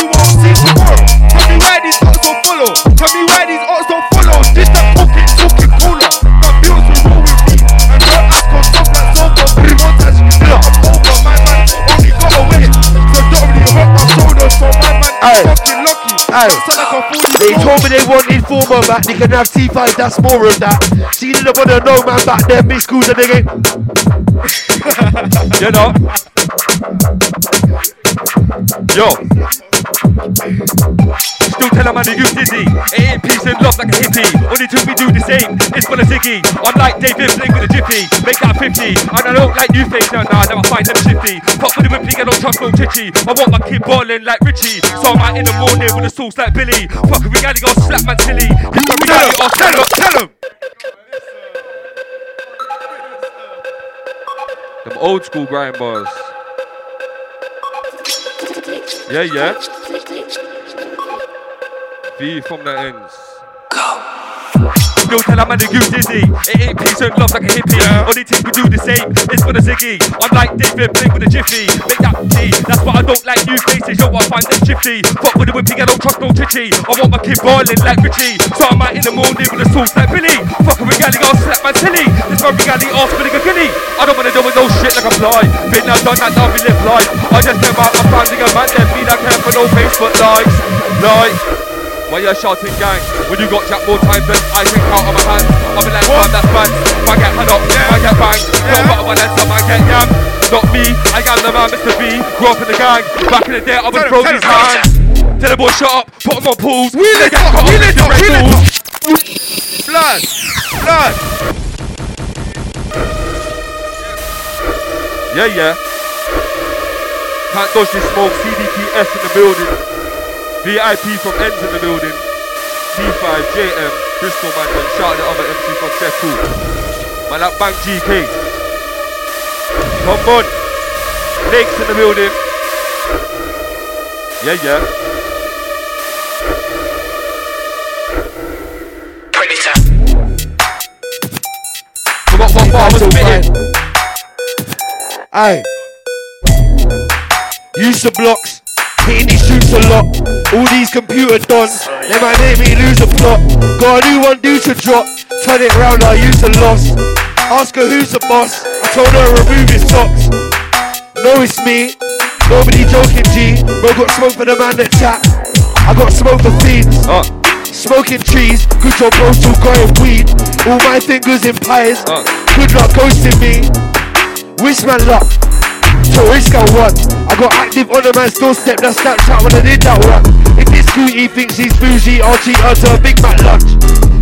Aye. fucking lucky. Aye. Sound like a fool. They told me they wanted former back. They can have T5, that's more of that. See, they don't wanna know, man, back there, Miss Schools and they ain't. You know. Yo. Still tell a man that you dizzy. It ain't peace and love like a hippie. Only two we do the same. It's for the ziggy. I'm like David Blink with a jiffy. Make that 50. And I don't like new face, no, nah, never find them shifty. Pop with the whippy, I don't trust no. I want my kid balling like Richie. So I'm out in the morning with a sauce like Billy. Fuck a reality, I'll slap silly. A reality, I'll Tell him, tell him. Them old school grind bars. Yeah, yeah. V from the ends. Still tell a man that you dizzy. It ain't peace and love like a hippie. Only thing we do the same. It's for the ziggy. I'm like David Blink with a jiffy. Make that D. That's why I don't like new faces. Yo, I find them shifty. Fuck with the whippy, I don't trust no titchy. I want my kid balling like Richie. So I'm out in the morning with a sauce like Billy. Fuck a regality, I'll slap my silly. This my regality, ass for the gilly. I don't wanna deal with no shit like a fly. Been there, done that, now we live life. I just came out, I'm finding a man there. Be that care for no Facebook likes. Like. Why you shouting gang? When you got jack more times than I can count on my hand. I'm in like man that's bad. If I get hand up, if I get banged. No matter what that's up, I get yam. Not me, I am the man, Mr. B. Grew up in the gang. Back in the day, I was throw these hands. Tell the boy shut up, put him on pools. We lit up, we lit up, we lit up. Blood, blood. Yeah, yeah. Can't dodge this smoke. CDPS in the building. VIP from ends in the building. T5 JM Bristol man. And shout out the other MC from Sefu. Man, that Bank GK. Come on. Lakes in the building. Yeah, yeah. Forgot what bar I was spitting. Aye. Use the blocks. Hitting these shoots a lot. All these computer dons. They might make me lose a plot. Got a new one due to drop. Turn it round, I use a loss. Ask her who's the boss. I told her remove his socks. No, it's me. Nobody joking, G. Bro, got smoke for the man that chat. I got smoke for fiends. Smoking trees. Good job, bro, still growing weed. All my fingers in pies. Good luck ghosting me. Wish man luck. So risk I won. I got active on a man's doorstep. That's Snapchat when I did that one. If this scooty thinks he's bougie, I'll her to a Big Mac lunch.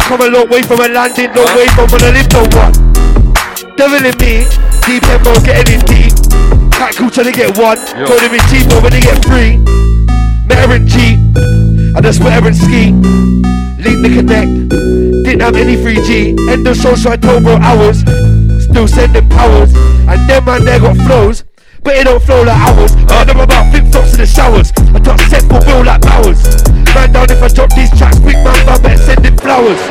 Come a long way from a landing, long way from when I lived on one. Devil in me, deep tempo getting in deep. Cat cool trying to get one. Told him it's cheaper when they get free. Met her and cheap. I just wet her and ski. Link the connect. Didn't have any 3G. End of social, I told bro hours. Still sending powers. And them man there got flows. But it don't flow like ours. I know about flip flops in the showers. I touch set for Will like Bowers. Man down if I drop these tracks, quick man, man better send him flowers.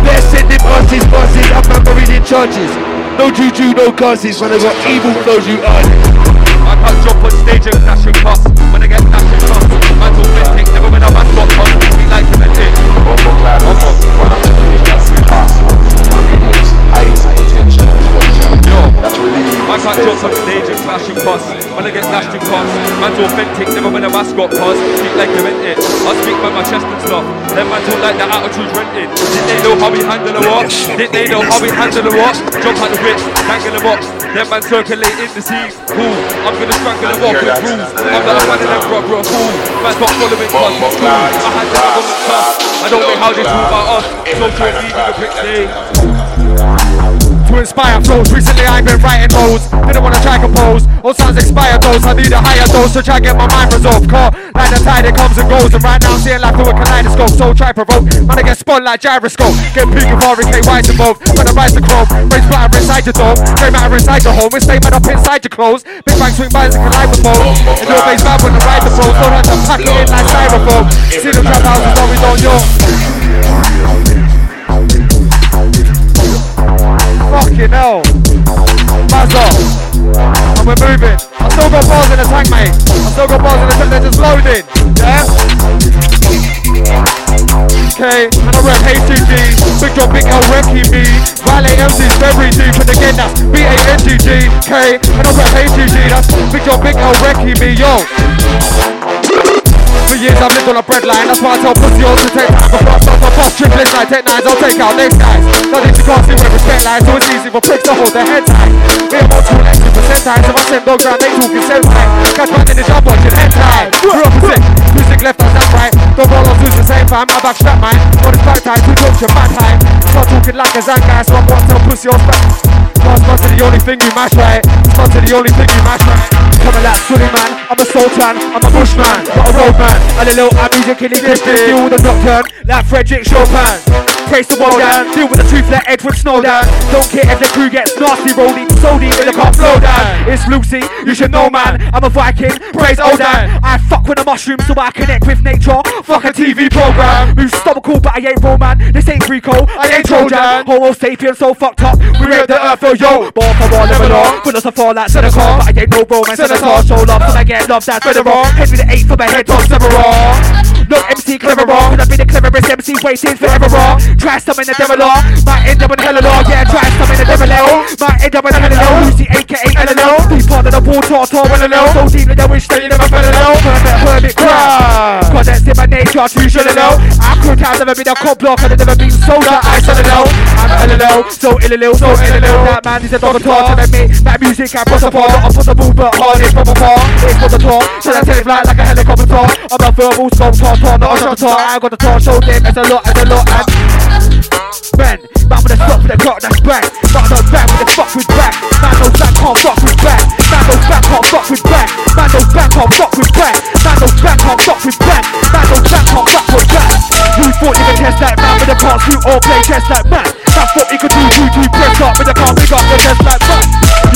Better send him buses, buses, I'm man buried in churches. No juju, no curses, when I got evil flows you earn it. I can't jump on stage and dash and cuss. When I get dash and cuss, man's authentic, never when a man's got fun. We like him and it. Yo, I can't jump on stage and clash and cuss. When I get dashed and cuss, man's authentic, never when a mascot cuss. Speak like you meant it. I speak by my chest and stuff. Them man talk like the attitude's rented. Did they know how we handle the what? Did they know how we handle the what? Jump out the whip, tangle them up. Them man circulate in the seas. Cool, I'm gonna strangle them up with rules. I'm not a fan of them rubber fool. Man's not following cause it's cool. I had the government cuss. I don't know how they talk about us. Social media, the quick day. To inspire flows, recently I've been writing those, Didn't wanna try compose. All sounds expired those. I need a higher dose to try get my mind resolved. Caught like the tide, it comes and goes. And right now I'm seeing life through a kaleidoscope. So try provoke. Man, I get spun like gyroscope. Get peak of RK white involved. When I rise the chrome, raise batter inside your dome. Grey matter inside your home. It's stay man up inside your clothes. Big bang swing by and collide with. And your face bad when I ride the flow. Don't have to pack it in like styrofoam. See the trap houses, though we don't know. Fucking hell. Mazza. And we're moving. I still got bars in the tank, mate. I still got bars in the tank, they're just loading. Yeah? Okay, and I rep HGG. Big John Big L wrecking me. Valet MC's very deep, and again that's B-A-N-G-G. K, and I rep HGG. That's Big John Big L wrecking me, yo. For years I've lived on a breadline, that's why I tell pussy all to take time before I to pop triplets like take nines, I'll take out next guys. Now this you can't see where respect lies, so it's easy for pricks to hold their heads high. Me and more two percent times, if I send dogs round, they talking sell right. Catch man in the job watching head high. We're opposite, music left us that's right. Don't roll on the same time, I backstrap mine. On the back time, two talks your mad high. Start talking like a zang guy, so I'm tell pussy back. Cause to the only thing you mash right. Smart to the only thing you mash right. Coming like man, I'm a sultan, I'm a bushman, not a roadman. And a little I'm musically gifted, deal with the nocturne, like Frederick Chopin. Praise the world down, deal with the truth like Edward Snowden. Don't care if the crew gets nasty, rolling, so deep in the can't flow down. It's Lucy, you should know man, I'm a Viking, praise Odin. I fuck with a mushroom so I connect with nature. Fuck a TV program, who's stomachal but I ain't Roman. This ain't Rico, I ain't Trojan. Homo sapien so fucked up, we rip the earth, oh yo. Ball for ball, never long, put us a fall like Seneca. But I ain't no Roman, Senator. Show love, so I get love, that's better wrong. Me the eight for my head, seven wrong. No MC clever wrong, I be the cleverest MC waiting forever wrong. Try something the devil law, might end up in hell law. Yeah, try something the devil law, might end up in hell law. Lucy aka LLO, deep part of the water, tall LLO. So deep that I wish that you never fell low. Perfect hermit crowd, cause that's in my nature, you should know. I could have never been a cop block, I've never been soda, I said it I'm LLO, so LLO, so LLO. That man is a dog talk, telling me that music I put apart, not on move, but hard it's from afar. It's for the talk, so I take flight like a helicopter. I'm a verbal sculptor, not a shot I got the talk, show them, it's a lot, it's a lot, and Ben, man with a stop with a clock that's bang. Man no bang with a fuck with bang. Man no bang can't fuck with bang. Man no bang can't fuck with bang. Man no bang can't fuck with bang. Man no bang can't fuck with bang. Man no bang can't fuck with bang. You thought you could test that man, but they can't shoot or play chess like man. That's what you could do, two two press up, but they can't pick up the test like man.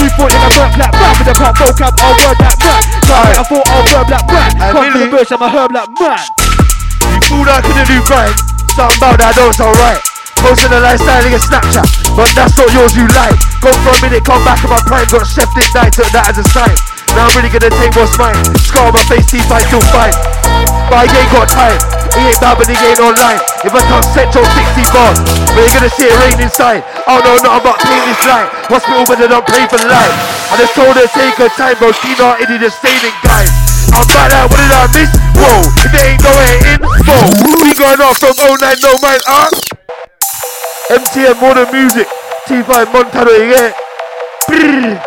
You thought you could work like man, but they can't vocab or word like man. So I thought I'll verb like man. Come to the bush, I'm a herb like man. Fool I couldn't do right. Something about that don't sound right. Posting a lifestyle in a Snapchat, but that's not yours you like. Go for a minute, come back in my prime, got chef this night, took that as a sign. Now I'm really gonna take what's mine. Scar on my face, teeth I still fine. But I ain't got time. He ain't bad, but he ain't online. If I set your 60 bars, but you're gonna see it rain inside. I don't know nothing about paying this light. Hospital, but they don't pay for life. I just told her take her time, bro. She not in the staining guys. I'm back like, what did I miss? Whoa, if it ain't going in, whoa. We going off from 09, no man, ah. MTN Modern Music, T5 Montana, you? Brrr.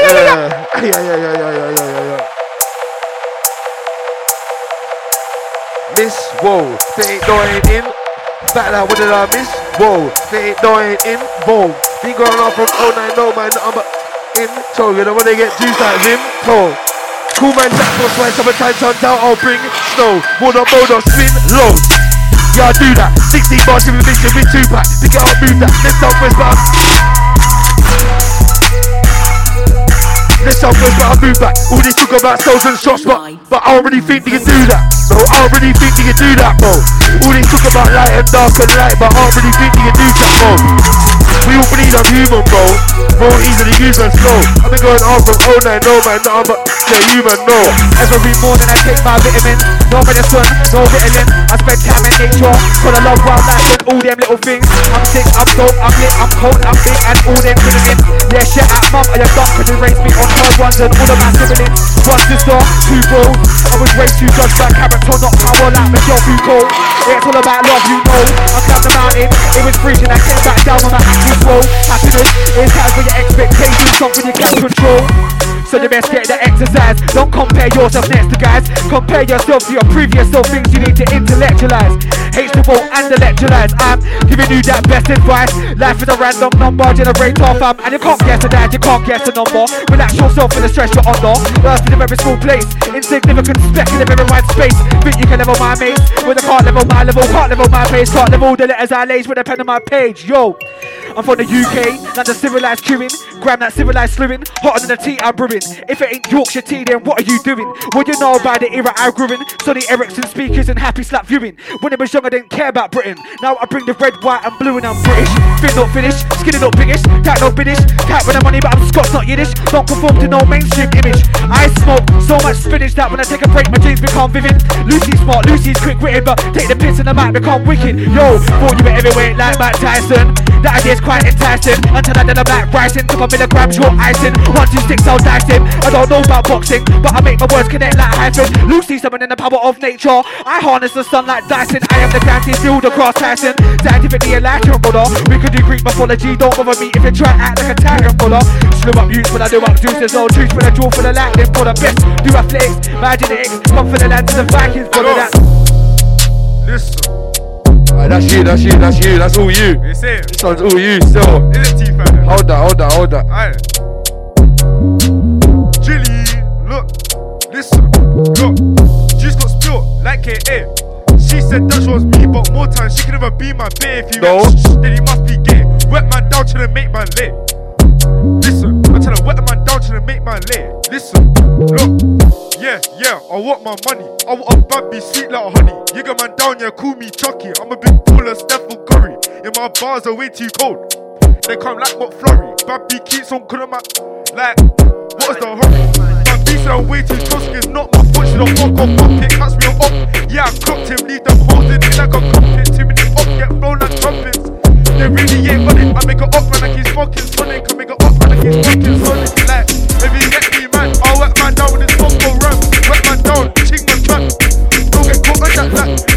Yeah. Yeah, yeah, yeah, yeah, yeah, yeah, yeah, yeah. Miss, whoa, they ain't going in. Back now, what did I miss? Whoa, they ain't going in. Whoa, been going on from 09, no man, I'm a in. So, you know, when they get juice like him, so. Cool man, Jack, boss, why summertime turns out, I'll bring snow. Water, boat, or spin loads. Yeah, I do that. 16 bars, you mission with two pack. Pick it up, move that. Let's southwest, but Let's southwest, but I move back. All this talk about souls and shots, but but I really think they can do that. No, I really think they can do that, bro. All this talk about light and dark and light, but I really think they can do that, bro. We all believe I'm human, bro. Bro, easily use and slow. I've been going on from 09, no man, nothing but the human, no. Every morning I take my vitamins, no medicine, no Ritalin. I spend time in nature, for the love wild life and all them little things. I'm sick, I'm dope, I'm lit, I'm cold, I'm big, and all them feelings. Yeah, shit at mum, I am done, cause they raised me on her ones and all of my siblings. One sister, two bros. I was raised to judge by character, not power like Michel Foucault. It's all about love, you know. I climbed the mountain, it was freezing, I came back down on actual Happiness is time for your expectations, something you can't control. So you best get the exercise. Don't compare yourself next to guys. Compare yourself to your previous self. Things you need to intellectualize. H2O and electrolyze. I'm giving you that best advice. Life is a random number generator, fam. And you can't guess a dad, you can't guess a number. Relax yourself in the stress you're under. Earth is a very small place. Insignificant speck in a very wide space. Think you can level my mates. When I can't level my level, can't level my pace. Can't level the letters I lace with a pen on my page. Yo. I'm from the UK, not the civilized queuing. Grab that civilized slewing, hotter than the tea I'm brewing. If it ain't Yorkshire tea, then what are you doing? What you know about the era I grew in? Sony Ericsson speakers and happy slap viewing. When I was young, I didn't care about Britain. Now I bring the red, white, and blue, and I'm British. Fit not finished, skinny not biggish, cat not finish. Cat with the money, but I'm Scots, not Yiddish. Don't conform to no mainstream image. I smoke so much spinach that when I take a break, my dreams become vivid. Lucy's smart, Lucy's quick witted, but take the piss in the mic, become wicked. Yo, thought you were everywhere like Mike Tyson. The idea's quite enticing. Until I did a black rising, took a milligram short icing. One, two, six, I'll dice him. I don't know about boxing, but I make my words connect like hyphen. Lucy summoning the power of nature. I harness the sun like Dyson. I am the guaranteed field across Tyson. Scientifically enlightened, brother. We could do Greek mythology. Don't bother me if you try to act like a tiger, brother. Slew up youths when I do up juice. There's no truth when I draw for the lightning, for the best. Do athletics, my genetics. Come for the land of the Vikings, brother. That. Listen. Alright, that's you, that's you, that's you, that's all you. It's it? This one's all you still. Is it T-Fan? Hold that, hold that, hold that. Look, listen, look. Juice got spilled like KA. She said that she was me, but more time she could never be my bae. If you No. went shh, then he must be gay. Wet man down trying to make man late. Listen, I'm trying to wet man down trying to make man late. Listen, look. Yeah, yeah, I want my money. I want a bad bitch sweet like honey. You got man down, yeah, call me Chucky. I'm a big baller, Stephen Curry. And my bars are way too cold. They come like McFlurry. Bad B keeps on calling my like what is the hurry? Bad B said I'm way too toxic. It's not my fault. She don't fuck off. Pump it, cuts me up. Yeah, I clocked him. Leave them holding it like a crumpet. Too many up, get blown like trumpets. They really ain't it. I make it up man like he's fucking Sonic. I make it up man like he's fucking Sonic. Like if you get me man, I'll wet man down with this fuck run. Wet man down, ching man back. Don't get caught on that like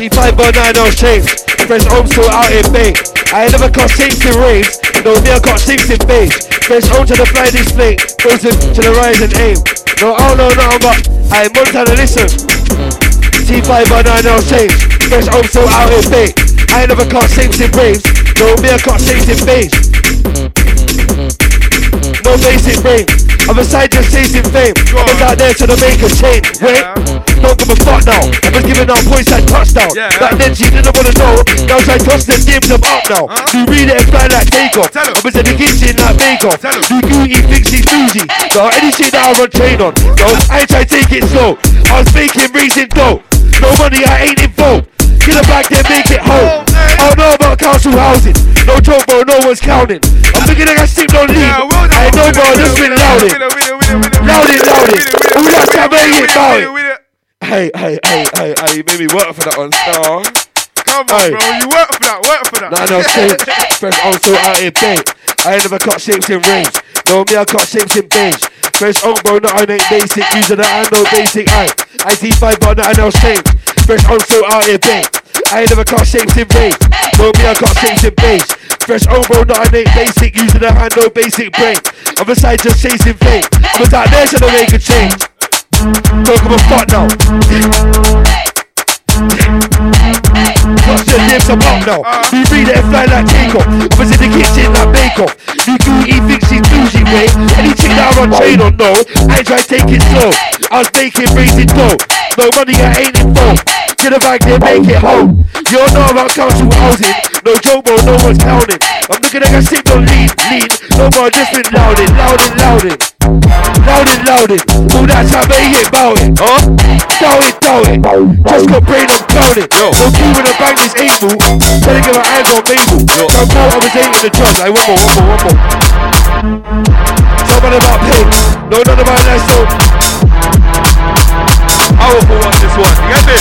T5 by 9 no shapes. Fresh home still out in Bay. I ain't never got sinks in raves. No, me I got sinks in beige. Fresh home to the fly display. Frozen to the rise and aim. No, I don't know nothing but I ain't Montana listen. T5 by 9 no shapes. Fresh home still out in Bay. I ain't never got sinks in raves. No, me I got sinks in beige. No basic brain. I'm aside just chasing fame. I was out there to the make a change. Wait, don't give a fuck now. I was giving out points like touchdown. Back then she didn't wanna know. Now I toss them games them up now. You read it and fly like takeoff. I was in the kitchen like off. You Gooey thinks he's bougie. So any shit that I run train on. No, I ain't try to take it slow. I was making racing dough. No money, I ain't involved. It back there, make it home. I don't know about council housing. No joke, bro, no one's counting. I'm thinking I got sleep, no leave. I know, bro, just been louding. Louding, louding. All that time, I ain't it. Hey, hey, hey, hey, hey, you made me work for that one, star. Come on, Hey. bro. You work for that. Work for that. Nah, no, shapes. Fresh also out in bait. I ain't never cut shapes in range. No, me, I cut shapes in beige. Fresh on, bro, not I ain't basic. Using that, I know basic. I, I see five, but not I know shapes. Fresh also out in bait. I ain't never cut shapes in range. No, me, I cut shapes in beige. Fresh bro, not I ain't basic. Using that, I know basic brain. I'm aside just chasing fame. Was out there to make a change. Don't give a fuck now. Watch your lips about now? Uh. We read it and fly like takeoff. I was in the kitchen like bake off. You do eat things she's bougie way. Anything that I run train on, no. I ain't try to take it slow. I was making raising dough. No money, I ain't involved. Get a bag there, make it home. You don't know about council housing. No joke, bro, no one's counting. I'm looking like I sit on lean, lean. No more, just been louding, louding, louding. Louding, louding. All that time, I ain't about it. Huh? Doubt it, doubt it. Just got brain, I'm clowning. Yo. No key when I bang this able. To get my eyes on Mabel. I'm more, I was in the job. Like, one more, one more, one more. Something about pain. No, none about that, so. Powerful one, this one. You get me?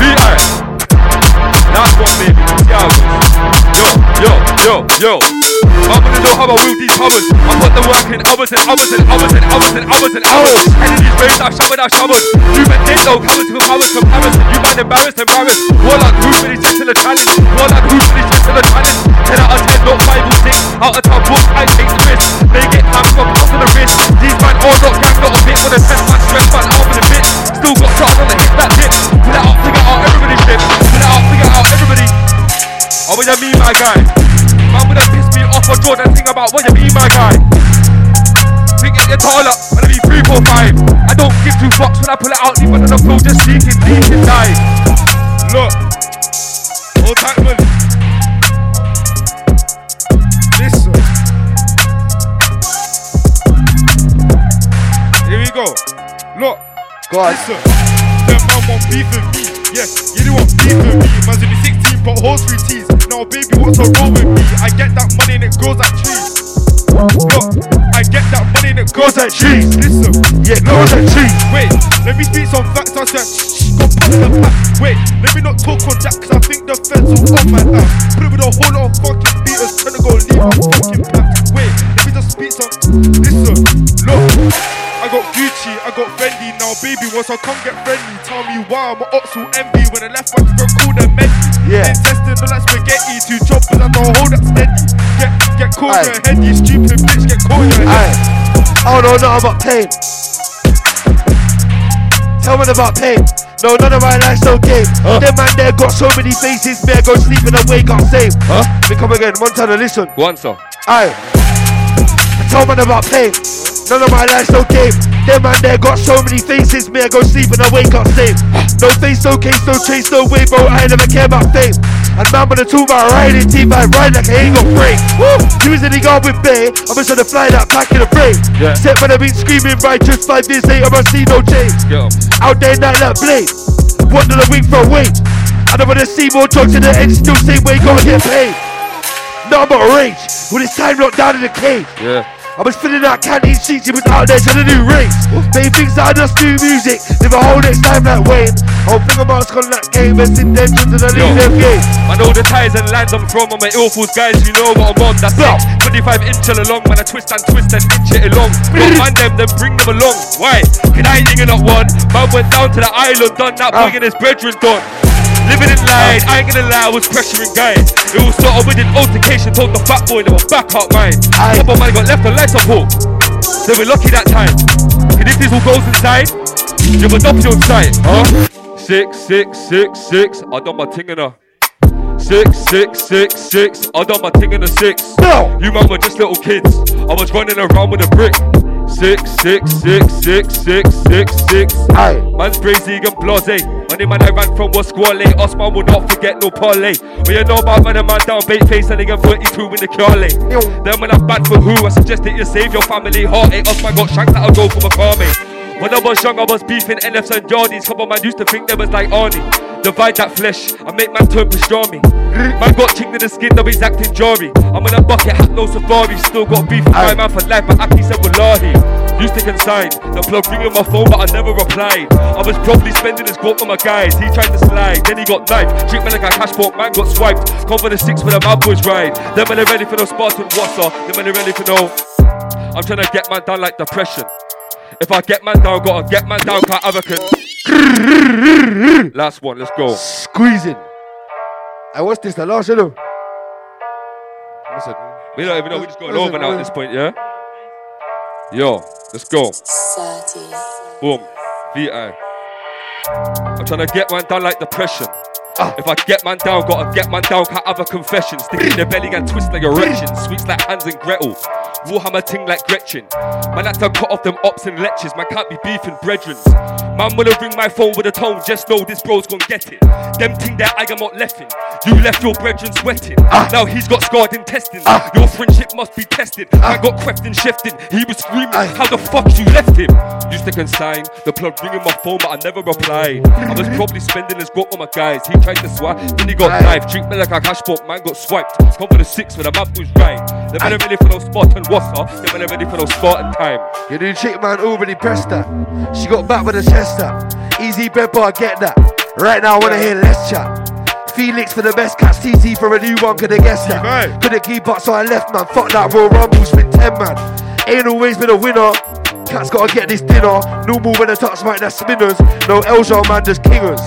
VI. Last one, baby. Yo, yo, yo, yo. I'm gonna know how I will these hours. I put the work in hours and hours and hours and hours and hours and hours. And in these rains, I've showered, I've showered. You men did no coming to powers comparison. You man embarrassed, embarrassed. War like who's really set to the challenge. War like who's really set to the challenge. 10 out of 10, not 5 or 6. Out of town, book, I take the risk. They get time from out of the wrist. These man all not gang, not a bit. When the test man, stress man, out of the bit. Still got shots on the hit that dip. Pull it out, figure out everybody dip. Pull it out, figure out everybody. Oh, what you mean, my guy? Man, pissed me off or draw that thing about what you mean, my guy? Think get your tall up, when I be three, four, five. I don't give two fucks when I pull it out, leave it on the floor, just leaking, leaking, die. Look, hold tight, man. Listen. Here we go. Look. Go on. Listen. Them man want beef with me. Yeah, you do want beef with me. Man's only 16, but horse three T's. Now, baby, what's so wrong with me? I get that money and it grows like trees. Look, I get that money and it goes like cheese. Listen, yeah, goes like cheese. Wait, let me speak some facts. I said, shh, go put the back. Wait, let me not talk on that, cause I think the feds will on my ass. Put it with a whole lot of fucking beaters trying to go leave my fucking pack. Wait, let me just speak some. Listen, look. I got Gucci, I got Fendi now, baby. Once I come get friendly, tell me why I'm an ox who envy when I left I can call them Mendy. Yeah. Intestine, don't like spaghetti, two choppers, I don't hold that steady. Get, get caught in your head, you stupid bitch, get caught in your head. I don't know nothing about pain. Tell me about pain. No, none of my life's okay. Them man there got so many faces, me I go sleep and I wake up same. Huh? Me come again, Montana, listen. Go on, sir. Aye. Tell man about pain. None of my life's okay. Them man there got so many faces, me I go sleep and I wake up same. No face, no case, no chase, no way, bro. I never care about fame. And man when I talk about riding, team I ride like I ain't got break. Woo! Using the guard with Bay, I'm just to fly that back in the brain. Yeah. Set when I've been screaming right just five years later, I see no change. Out there night like blade. One dollar week for a week. I don't wanna see more drugs in the end, still same way, gonna get paid. No, I'm not rage. When it's time locked down in the cage. Yeah. I was filling out canteen sheets, he was out there trying to do rings. They thinks that I just do music, live a whole next time like Wayne. Whole thing about on that game, and sit there to the Yo, them game. I know the ties and lands I'm from. I'm my ill fools guys, you know what I'm on. That's it. 25 inch along, man. I twist and twist and inch it along. Don't mind them, then bring them along. Why? Can I ain't up one? Man went down to the island, done that big and his brethren done. Living in light, I ain't gonna lie, I was pressuring guys. It was sort of with an altercation, told the fat boy they were back up mine. Couple man got left on life support. They were lucky that time. And if this all goes inside, you were not on sight, huh? Six, six, six, six. I done my thing in a. Six, six, six, six. I done my thing in a six. No. You man were just little kids. I was running around with a brick. Six, six, six, six, six, six, six. Aye. Man's crazy and blase. Money man I ran from was squally. Osman will not forget no parlay. When you know about running man down, bait face and nigga 32 in the Carly. Then when I'm bad for who, I suggest that you save your family. Heartache, Osman got shanked that'll go for a. When I was young, I was beefing NFs and Jardis. Couple man used to think they was like Arnie. Divide that flesh and make man turn pastrami. Man got chinked in the skin, though he's acting jari. I'm in a bucket, hat no safari. Still got beef with my man for life, but Aki said wallahi. Used to consign the plug ringing on my phone, but I never replied. I was probably spending his guap on my guys. He tried to slide, then he got knifed. Treat me like a cashport, man got swiped. Come for the six for the mad boys ride. Them when they ready for no Spartan water. Them when they ready for no. I'm trying to get man down like depression. If I get man down, gotta get man down, can't have a can. Last one, let's go. Squeezing. I what's this, the last, you know? Listen. We don't even know, we just going over now at this point, yeah? Yo, let's go. 30. Boom. VI. I'm trying to get man down like depression. If I get man down, gotta get man down, can't have a confession. Stick in the belly and twist like erection. Sweets like Hans and Gretel. Warhammer ting like Gretchen. Man had to cut off them ops and lectures. Man can't be beefing brethren. Man wanna ring my phone with a tone, just know this bro's gon' get it. Them ting that I am not leffing. You left your brethren sweating. Now he's got scarred intestines. Your friendship must be tested. Man got crept and shifted. He was screaming, how the fuck you left him? Used to consign the plug ringing my phone, but I never replied. I was probably spending his guap on my guys. He tried to swipe, then he got knifed. Treat me like a cash pop, man got swiped. Come for the six when the map was right. They better ready for no Spartan water. They better ready for no Spartan time. You new chick man already pressed her. She got back with a chest up. Easy bread bar, get that. Right now I wanna hear less chat. Felix for the best catch TT for a new one, could have guessed that. Couldn't keep up, so I left man. Fuck that Royal Rumble, spent 10 man. Ain't always been a winner. Cat's gotta get this dinner. Normal when I touch mic, that's spinners. No L's, y'all man, just kingers.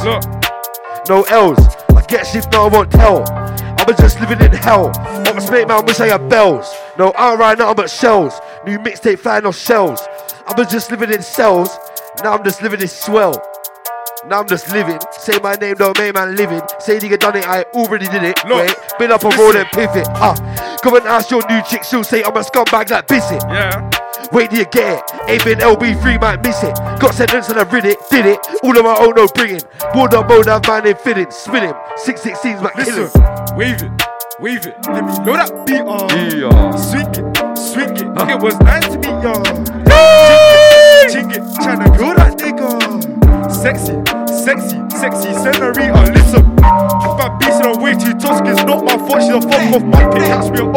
No L's. I get shift now, I won't tell. I was just living in hell. What was mate man, wish I had bells. No, I don't ride nothing but shells. New mixtape flying off shells. I was just living in cells. Now I'm just living in swell. Now I'm just living. Say my name, don't make man living. Say nigga done it, I already did it. Wait, been up a road and pivot. Ah, come and ask your new chick, she'll say I'm a scumbag like Bissett. Yeah. Wait till you get it. Been LB3, might miss it. Got sentenced and I read it, did it. All of my own, no bringing. Board up, mode, have man in fitting. Spin him. 616, my kill Listen, him. wave it, wave it. Let me know that beat on. Yeah. Swing it, swing it. It was nice to meet y'all. Ching it, tryna grow that nigga. Sexy, sexy, sexy senorita. Listen, bad beast on way too tough. It's not my fault. She's a fuck off my pit. Catch me up.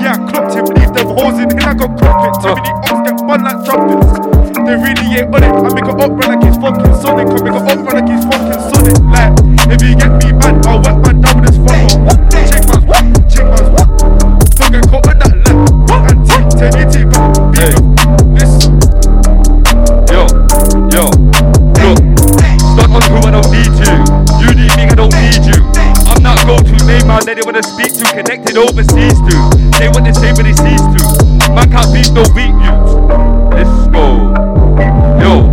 Yeah, I clocked him. Leave them holes in here like a cockpit. Too many ops get fun like trumpets. They really ain't on it. I make a up run like it's fucking Sonic. I make a up run like it's fucking Sonic. Like, if you get me mad, I'll wet my down with this fucker. Check man's what? Check man's what? Don't get caught with that lap. And T, take it, take back. Man that they wanna speak to, connected overseas to. They want the same, but they cease to. Man can't beat no weak youths. Let's go. Yo,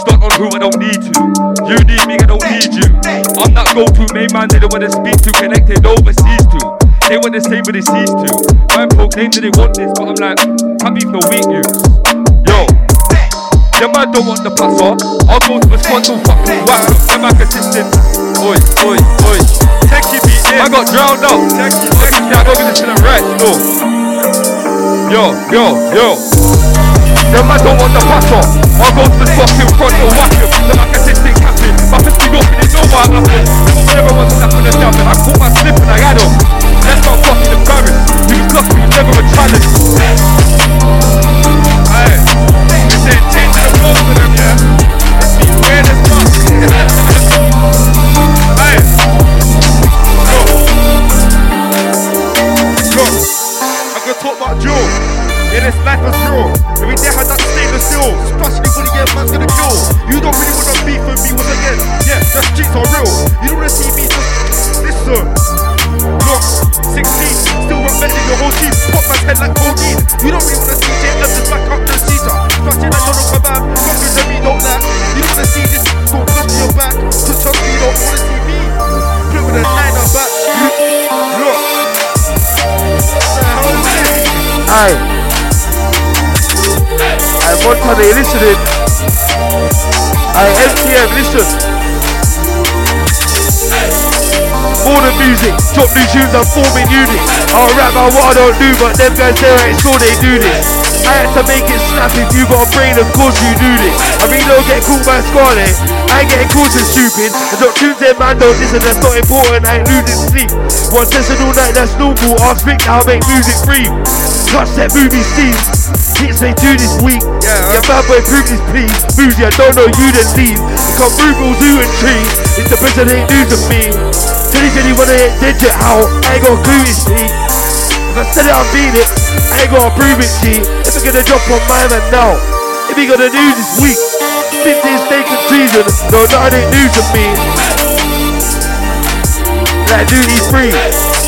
stuck on who I don't need to. You need me, I don't need you. I'm not go to main man that they wanna speak to, connected overseas to. They want the same, but they cease to. Man proclaim that they want this, but I'm like, can't beat no weak youths. Yo. Them man don't want the passer. I'll go to the squad to fucking whack them. Man consistent. Oi, oi, oi. Techie beat in. I got drowned out. I don't get this the right. No. Yo, yo, yo. Them man don't want the passer. I'll go to the fucking front to whack them. Them man consistent captain. My fist be open, they know what I'm after. Never was a snap on the jump and I caught my slip and I had him. Let's not fucking embarrassed. You was lucky, you never a challenge. Aye. Change the flow for them, yeah. Let's be weird as fuck. Talk about Joe. Yeah, this life is real. Every day I had that stainless steel. Splash anybody, yeah, man's gonna kill. You don't really wanna beef with me once again. Yeah, the streets are real. You don't wanna see me just listen. Look, 16, still than your whole team. Pop my head like codeine. You don't really wanna see JM just back up the seater. Splashing like Donald Kebab. Fuckers that me don't like. You don't wanna see this. Don't touch your back. Cause trust me, you don't wanna see me. Play with a Aye. Aye, Montana, you listening? Aye, MTM, listen. All the music, drop new tunes, I'm forming units. I'll rap about what I don't do, but them guys there ain't sure they do this. I had to make it snap if you got a brain, of course you do this. I mean, don't get caught by Scarlet. I ain't getting caught as stupid. I drop tunes there, man, don't listen, that's not important. I ain't losing sleep. One session all night, that's normal. Ask Rick how I make music free. Touch that movie scene. Hits they do this week. Yeah, yeah bad boy, prove this please. Boozy, I don't know you, then leave. Come through zoo and tree. It's the best that ain't news of me. Tell you wanna hit digit how? I ain't got a clue, you see. If I said it, I mean it. I ain't gonna prove it, G. If I gonna drop on my man now, if he gonna news this week, 15 steak and treason, no, nothing ain't news to me. Like duty free.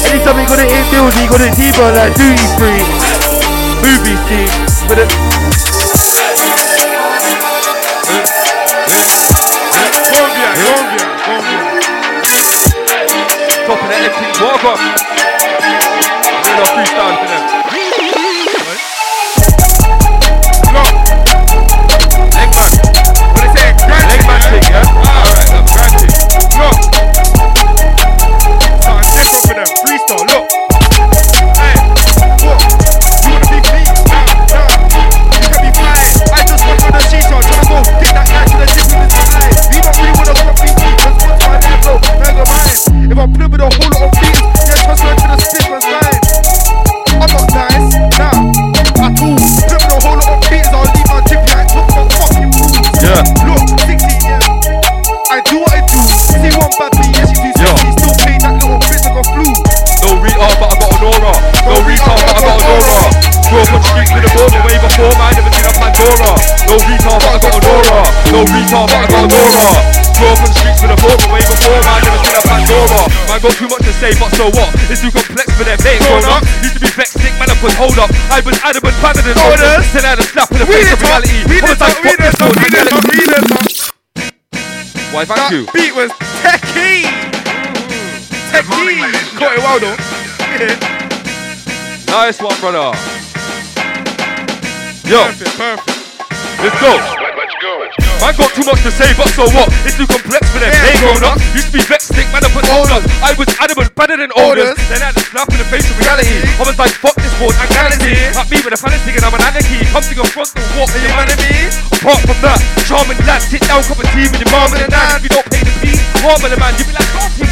Anytime he gonna hit deals, he gonna deeper like duty free. Movie scene, but it. Colombia, Colombia, Colombia. Top of the empty walk up. Real freestyle for No retard, but I got an aura. Grew up on the streets with a border way before, man. Never seen a Pandora. Man, got too much to say, but so what? It's too complex for them. They ain't grown up. Used to be flex stick, man. I put hold up. I was adamant, better than orders. Then I had a slap in the face of reality. I was like, fuck this, bro. Reality. Why, thank you. Beat was techie. Techie. Caught it well though. Nice one, brother. Yo. Perfect, perfect. Let's go. Man got too much to say, but so what? It's too complex for them. they grown up. Used to be vexed, stick, man, I put up. I was adamant, better than orders. Then I had a slap in the face of reality. I was like, fuck this board, anxiety. Not me with a fantasy, and I'm an anarchy. Come to your front door, walk with your man me. Apart from that, charming lad, sit down, cup of tea with your mom and dad. If you don't pay the fee, Warm in the man, you be like,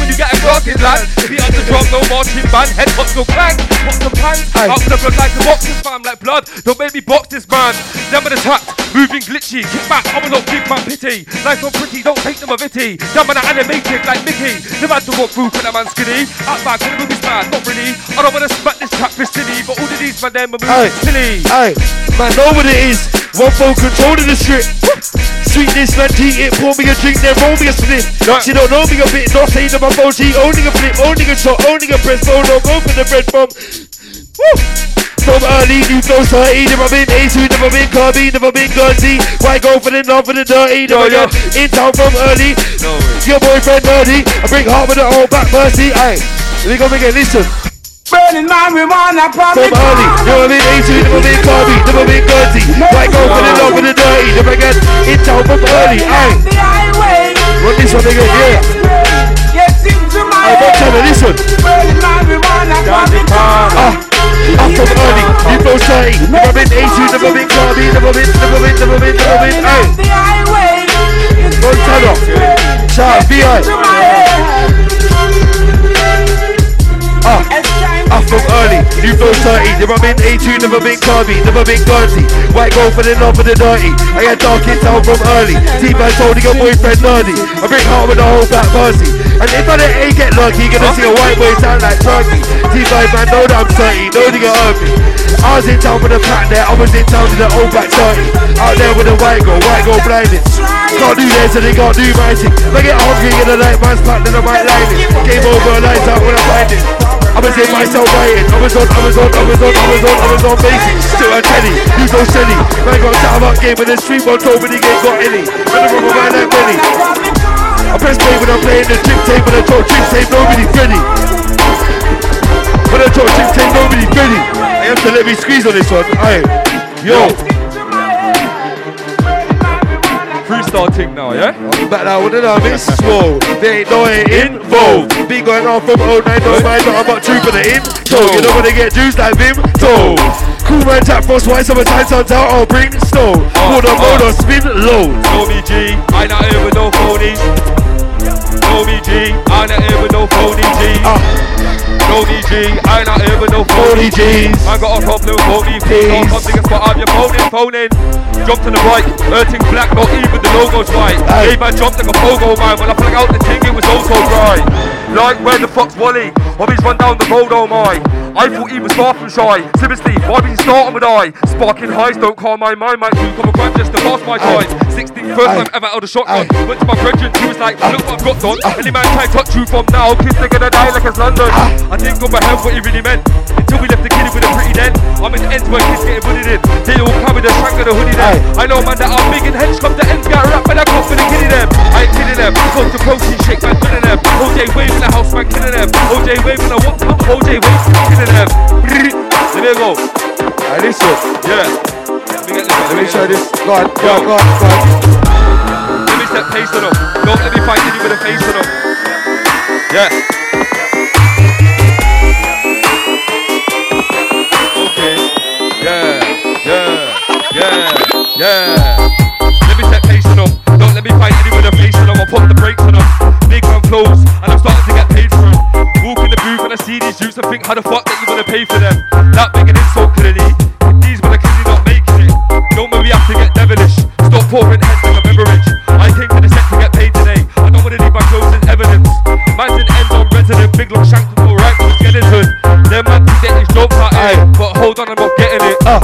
you get a Clark in land. Beat up the drum, no marching band. Head hot, no clang. Pop some pants. Out the blood like the boxes, fam, like blood. Don't make me box this man. Never the tap, moving glitchy. Kick back, I'm not big man pity. Nice or pretty, don't take them a vitty. Dumb and animated like Mickey. Never had to walk through when a man skinny. Out back when the movie's mad, not really. I don't wanna smack this trap for silly, but all of these man, them are moving silly. Hey, man, know what it is. One phone controlling the strip. Sweetness, man, tea it, pour me a drink, then roll me a split. She don't know me a bit, not saying that my phone, she owning a flip, owning a shot, owning a press, phone, don't go for the bread from. Woo! From early, new flow 30, never been A2, never been Kirby, never been Gunsy. Why go for the love for the dirty? Never Yo, yo. get in town from early. No way. Your boyfriend nerdy, I bring heart with the old back mercy. Aye, let me go again, listen. Burning marijuana, From early, never been A2, never been Kirby, never been Gunsy. Why go for the love for the dirty? Never get in town from early. Aye, The highway. run this one again, yeah. Yes, into my Aye, don't tell me, listen. Ah, I'm from early, you flow 30. Never been A2, never been Kirby, never been, never been, never been, never been. The. Don't tell her. Shout, VI. Ah, I'm from early, new flow 30. Never been A2, never been Kirby, never been Guernsey. White gold for the love for the dirty. I get dark in town from early. T-Man told your boyfriend nerdy. I bring heart with the whole black mercy. And if I don't get lucky, gonna see a white boy sound like turkey. T-Man man, know that I'm 30, know nigga heard me. I was in town with the pack there, I was in town with the old black 30. Out there with the white girl, white girl blinded. Can't do this, so they can't do my thing. If I get hungry in the night, man's packed, then I might line it. Game over, lights out when I find it. I was in myself writing. I was on, I was on, I was on, I on, I on basic. Still a telly, you go silly. Man got time up game with the street on top, but he ain't got any. Man, I'm a man like Benny. I press play when I'm playing the drip tape, when I talk drip tape, nobody's ready. When I talk drip tape, nobody's ready. I have to let me squeeze on this one. Aye. Yo. Thing now, yeah? I'm back now with another miss. Whoa, they ain't no ain't involved. Be going on from 09, no mind, not about true for the in. So you don't wanna get juice like Vim. So cool man tap frost white summer time, suns out. I'll bring snow. Oh, hold on, oh. hold on, spin low. Me G, I not here with no phonies. Know me G, I not with no phony G. Know me G, I not with no phony G's. I got a problem G's. Don't come niggas but I'm your phoning, phoning. Jumped on the bike, hurting black, not even the logo's white. Hey man jumped like a pogo man. When I flung out the thing, it was also dry. Like where the fuck's Wally? Hobbies run down the road, oh my. I thought he was far from shy. Seriously, why be starting with I? Sparking highs don't call my mind, man. You come a grind just to pass my time. 16, first time ever out of shotgun. Went to my brethren, he was like, look what I've got done. Ah. Any man try touch you from now, kids they gonna die like it's London. Ah. I didn't go my head what he really meant. Until we left the kiddie with a pretty den. I'm in the ends where kids getting bullied in. They all come with a shank and a hoodie then. I know man that I'm big and hench come the ends got rap and I come for the kiddie them. I ain't kidding them. Coast to protein shake man killing them. OJ wave in the house man killing them. OJ wave in the what? OJ wave killing them. There we go. Alright, listen. Yeah. Let me get this. Let me show this. Go on, go on, go on, go on. Let me set pace on them. Don't let me fight any with a face on them. Yeah. Yeah. Yeah. Let me set pace them. Don't let me fight any with a face on them. I'll put the brakes on them. Big man flows, and I'm starting to get paid for them. Walk in the booth and I see these youths and think, how the fuck that you gonna pay for them? That making it so clearly. These men are clearly not making it. Don't make me have to get devilish. Stop pouring heads like a beverage. I came to the set to get paid today. I don't wanna leave my clothes as evidence. Man's in ends on resident, big long shank will go right the skeleton. Them man think that his joke cut it, but hold on, I'm not getting it. Ah,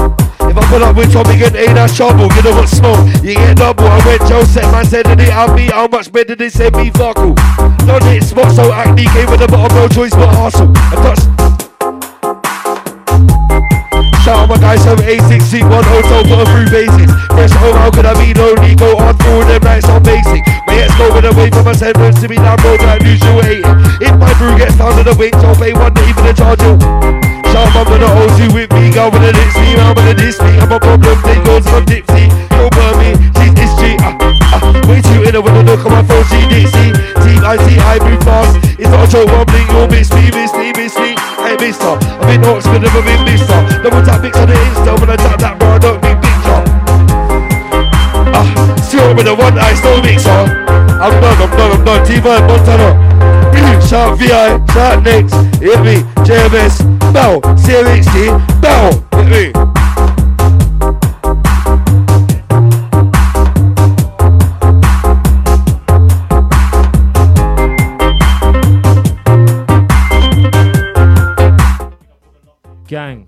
if I pull up with Tommy and ain't that trouble, you know what smoke, you get double. I went Joe set man said that it out me, how much better they said me vocal. Don't hit spot so acne came with the bottom, no choice but hustle. I touched. Shout out my guys from A6 one oh, hotel for a through basis. Fresh oh, home, how could I be lonely? Go on through them nights on basic. My ex go with away from my semblance to be down road like usual hating. If my brew gets found in the wings, I'll pay one not even a charge. You. Out to the O2 with me, girl with the lips me, man with the diss me. I'm a problem, they goes from Dipsy. Don't burn me, she's this G. Ah, ah, way too in when I look at my phone, she Dixie. Team I see, I move fast. It's not a joke, wobbling, you'll miss me, miss me, miss me. Hey, mister, I've been Oxford, never been mister. Double tap pics on the Insta, when I tap that, bro, I don't mean picture. Ah, still with the one eye, still mixer. I'm done, I'm done, I'm done. T-Bird, Montana. [CLEARS THROAT] shout VI, shout Next, hit me. JMS, bow. CMHD, bow. Hit gang.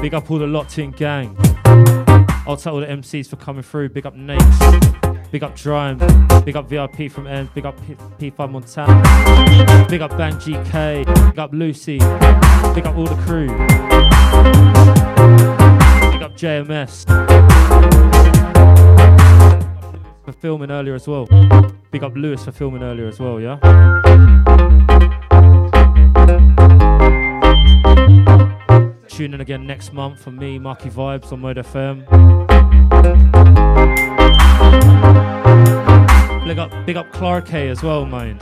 Big up all the locked in gang. I'll tell all the MCs for coming through. Big up Nakes. Big up Drime. Big up VIP from Ends. Big up P- 5 Montana. Big up Bang GK. Big up Lucy. Big up all the crew. Big up JMS. For filming earlier as well. Big up Lewis for filming earlier as well, yeah? Tune in again next month for me, Marky Vibes on Mode FM. Big up, big up Clark K as well, mind.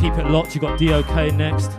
Keep it locked, you got DOK next.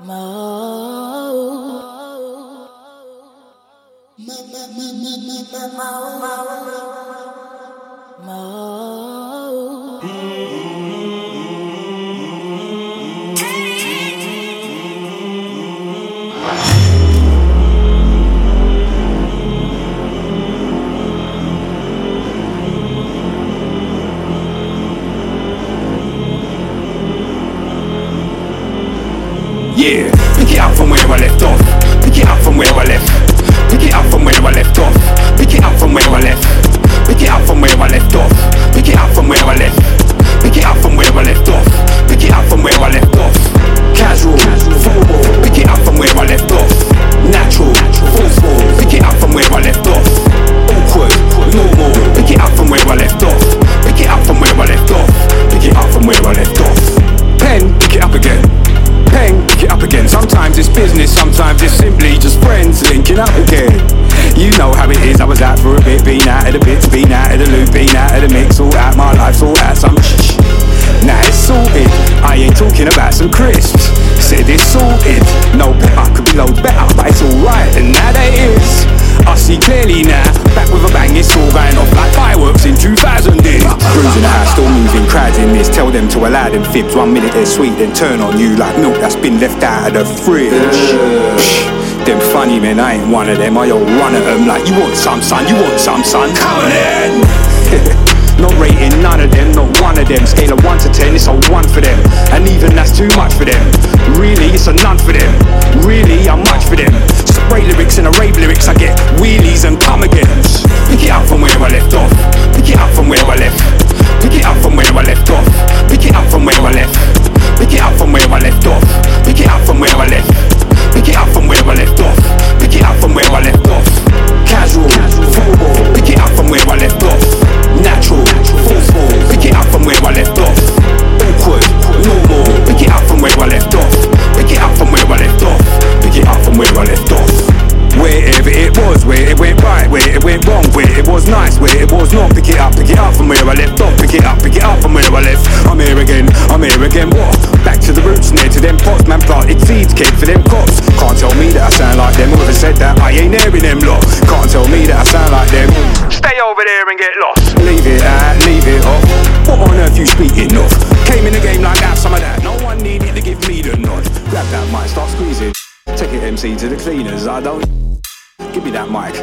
Mo. Mo. Yeah, pick it up from where I left off. Pick it up from where I left. Pick it up from where I left off. Pick it up from where I left. Pick it up from where I left off. Pick it up from where I left. Pick it up from where I left off. Pick it up from where I left off. Casual, formal. Pick it up from where I left off. Natural, forceful. Pick it up from where I left off. Awkward, normal. Pick it up from where I left off. Pick it up from where I left off. Pick it up from where I left off. Pen, pick it up again. It's business, sometimes it's simply just friends linking up again. You know how it is. I was out for a bit, been out of the bits, been out of the loop, been out of the mix, all out my life, all out some shh. Now it's sorted. I ain't talking about some crisps. Said it's sorted. No better, could be loads better, but it's alright, and now that is. I see clearly now, back with a bang, it's all going off like fireworks in 2000 did. Cruising the house, still moving, crowds in this. Tell them to allow them fibs. One minute they're sweet, then turn on you like milk that's been left out of the fridge. Them funny men, I ain't one of them. I all run at them like, you want some, son, you want some, son, come on in. [LAUGHS] rating, none of them, not one of them. Scale of 1 to 10, it's a 1 for them. And even that's too much for them. Really, it's a none for them. Really, I'm much for them. Spray lyrics and a rave lyrics, I get wheelies and come agains. Pick it up from where I left off. Pick it up from where I left. Pick it up from where I left off. Pick it up from where I left. Pick it up from where I left off. Pick it up from where I left. Pick it up from where I left off. Pick it up from where I left off. Casual, casual. Pick it up from where I left off. Natural, forceful, pick it up from where I left off. Awkward, normal, pick it up from where I left off. Pick it up from where I left off. Pick it up from where I left off. Wherever it was, where it went right, where it went wrong, where it was nice, where it was not. Pick it up, pick it up from where I left off. Pick it up, pick it up from where I left. I'm here again, I'm here again. What? Back to the roots, near to them pots. Man planted seeds, came for them cops. Can't tell me that I sound like them. Whoever said that, I ain't airing them lot. Can't tell me that I sound like them. Stay over there and get lost. Leave it out, leave it off. What on earth you speaking of? Came in the game like that, some of that. No one needed to give me the nod. Grab that mic, start squeezing. Take it MC to the cleaners. I don't. Give me that mic.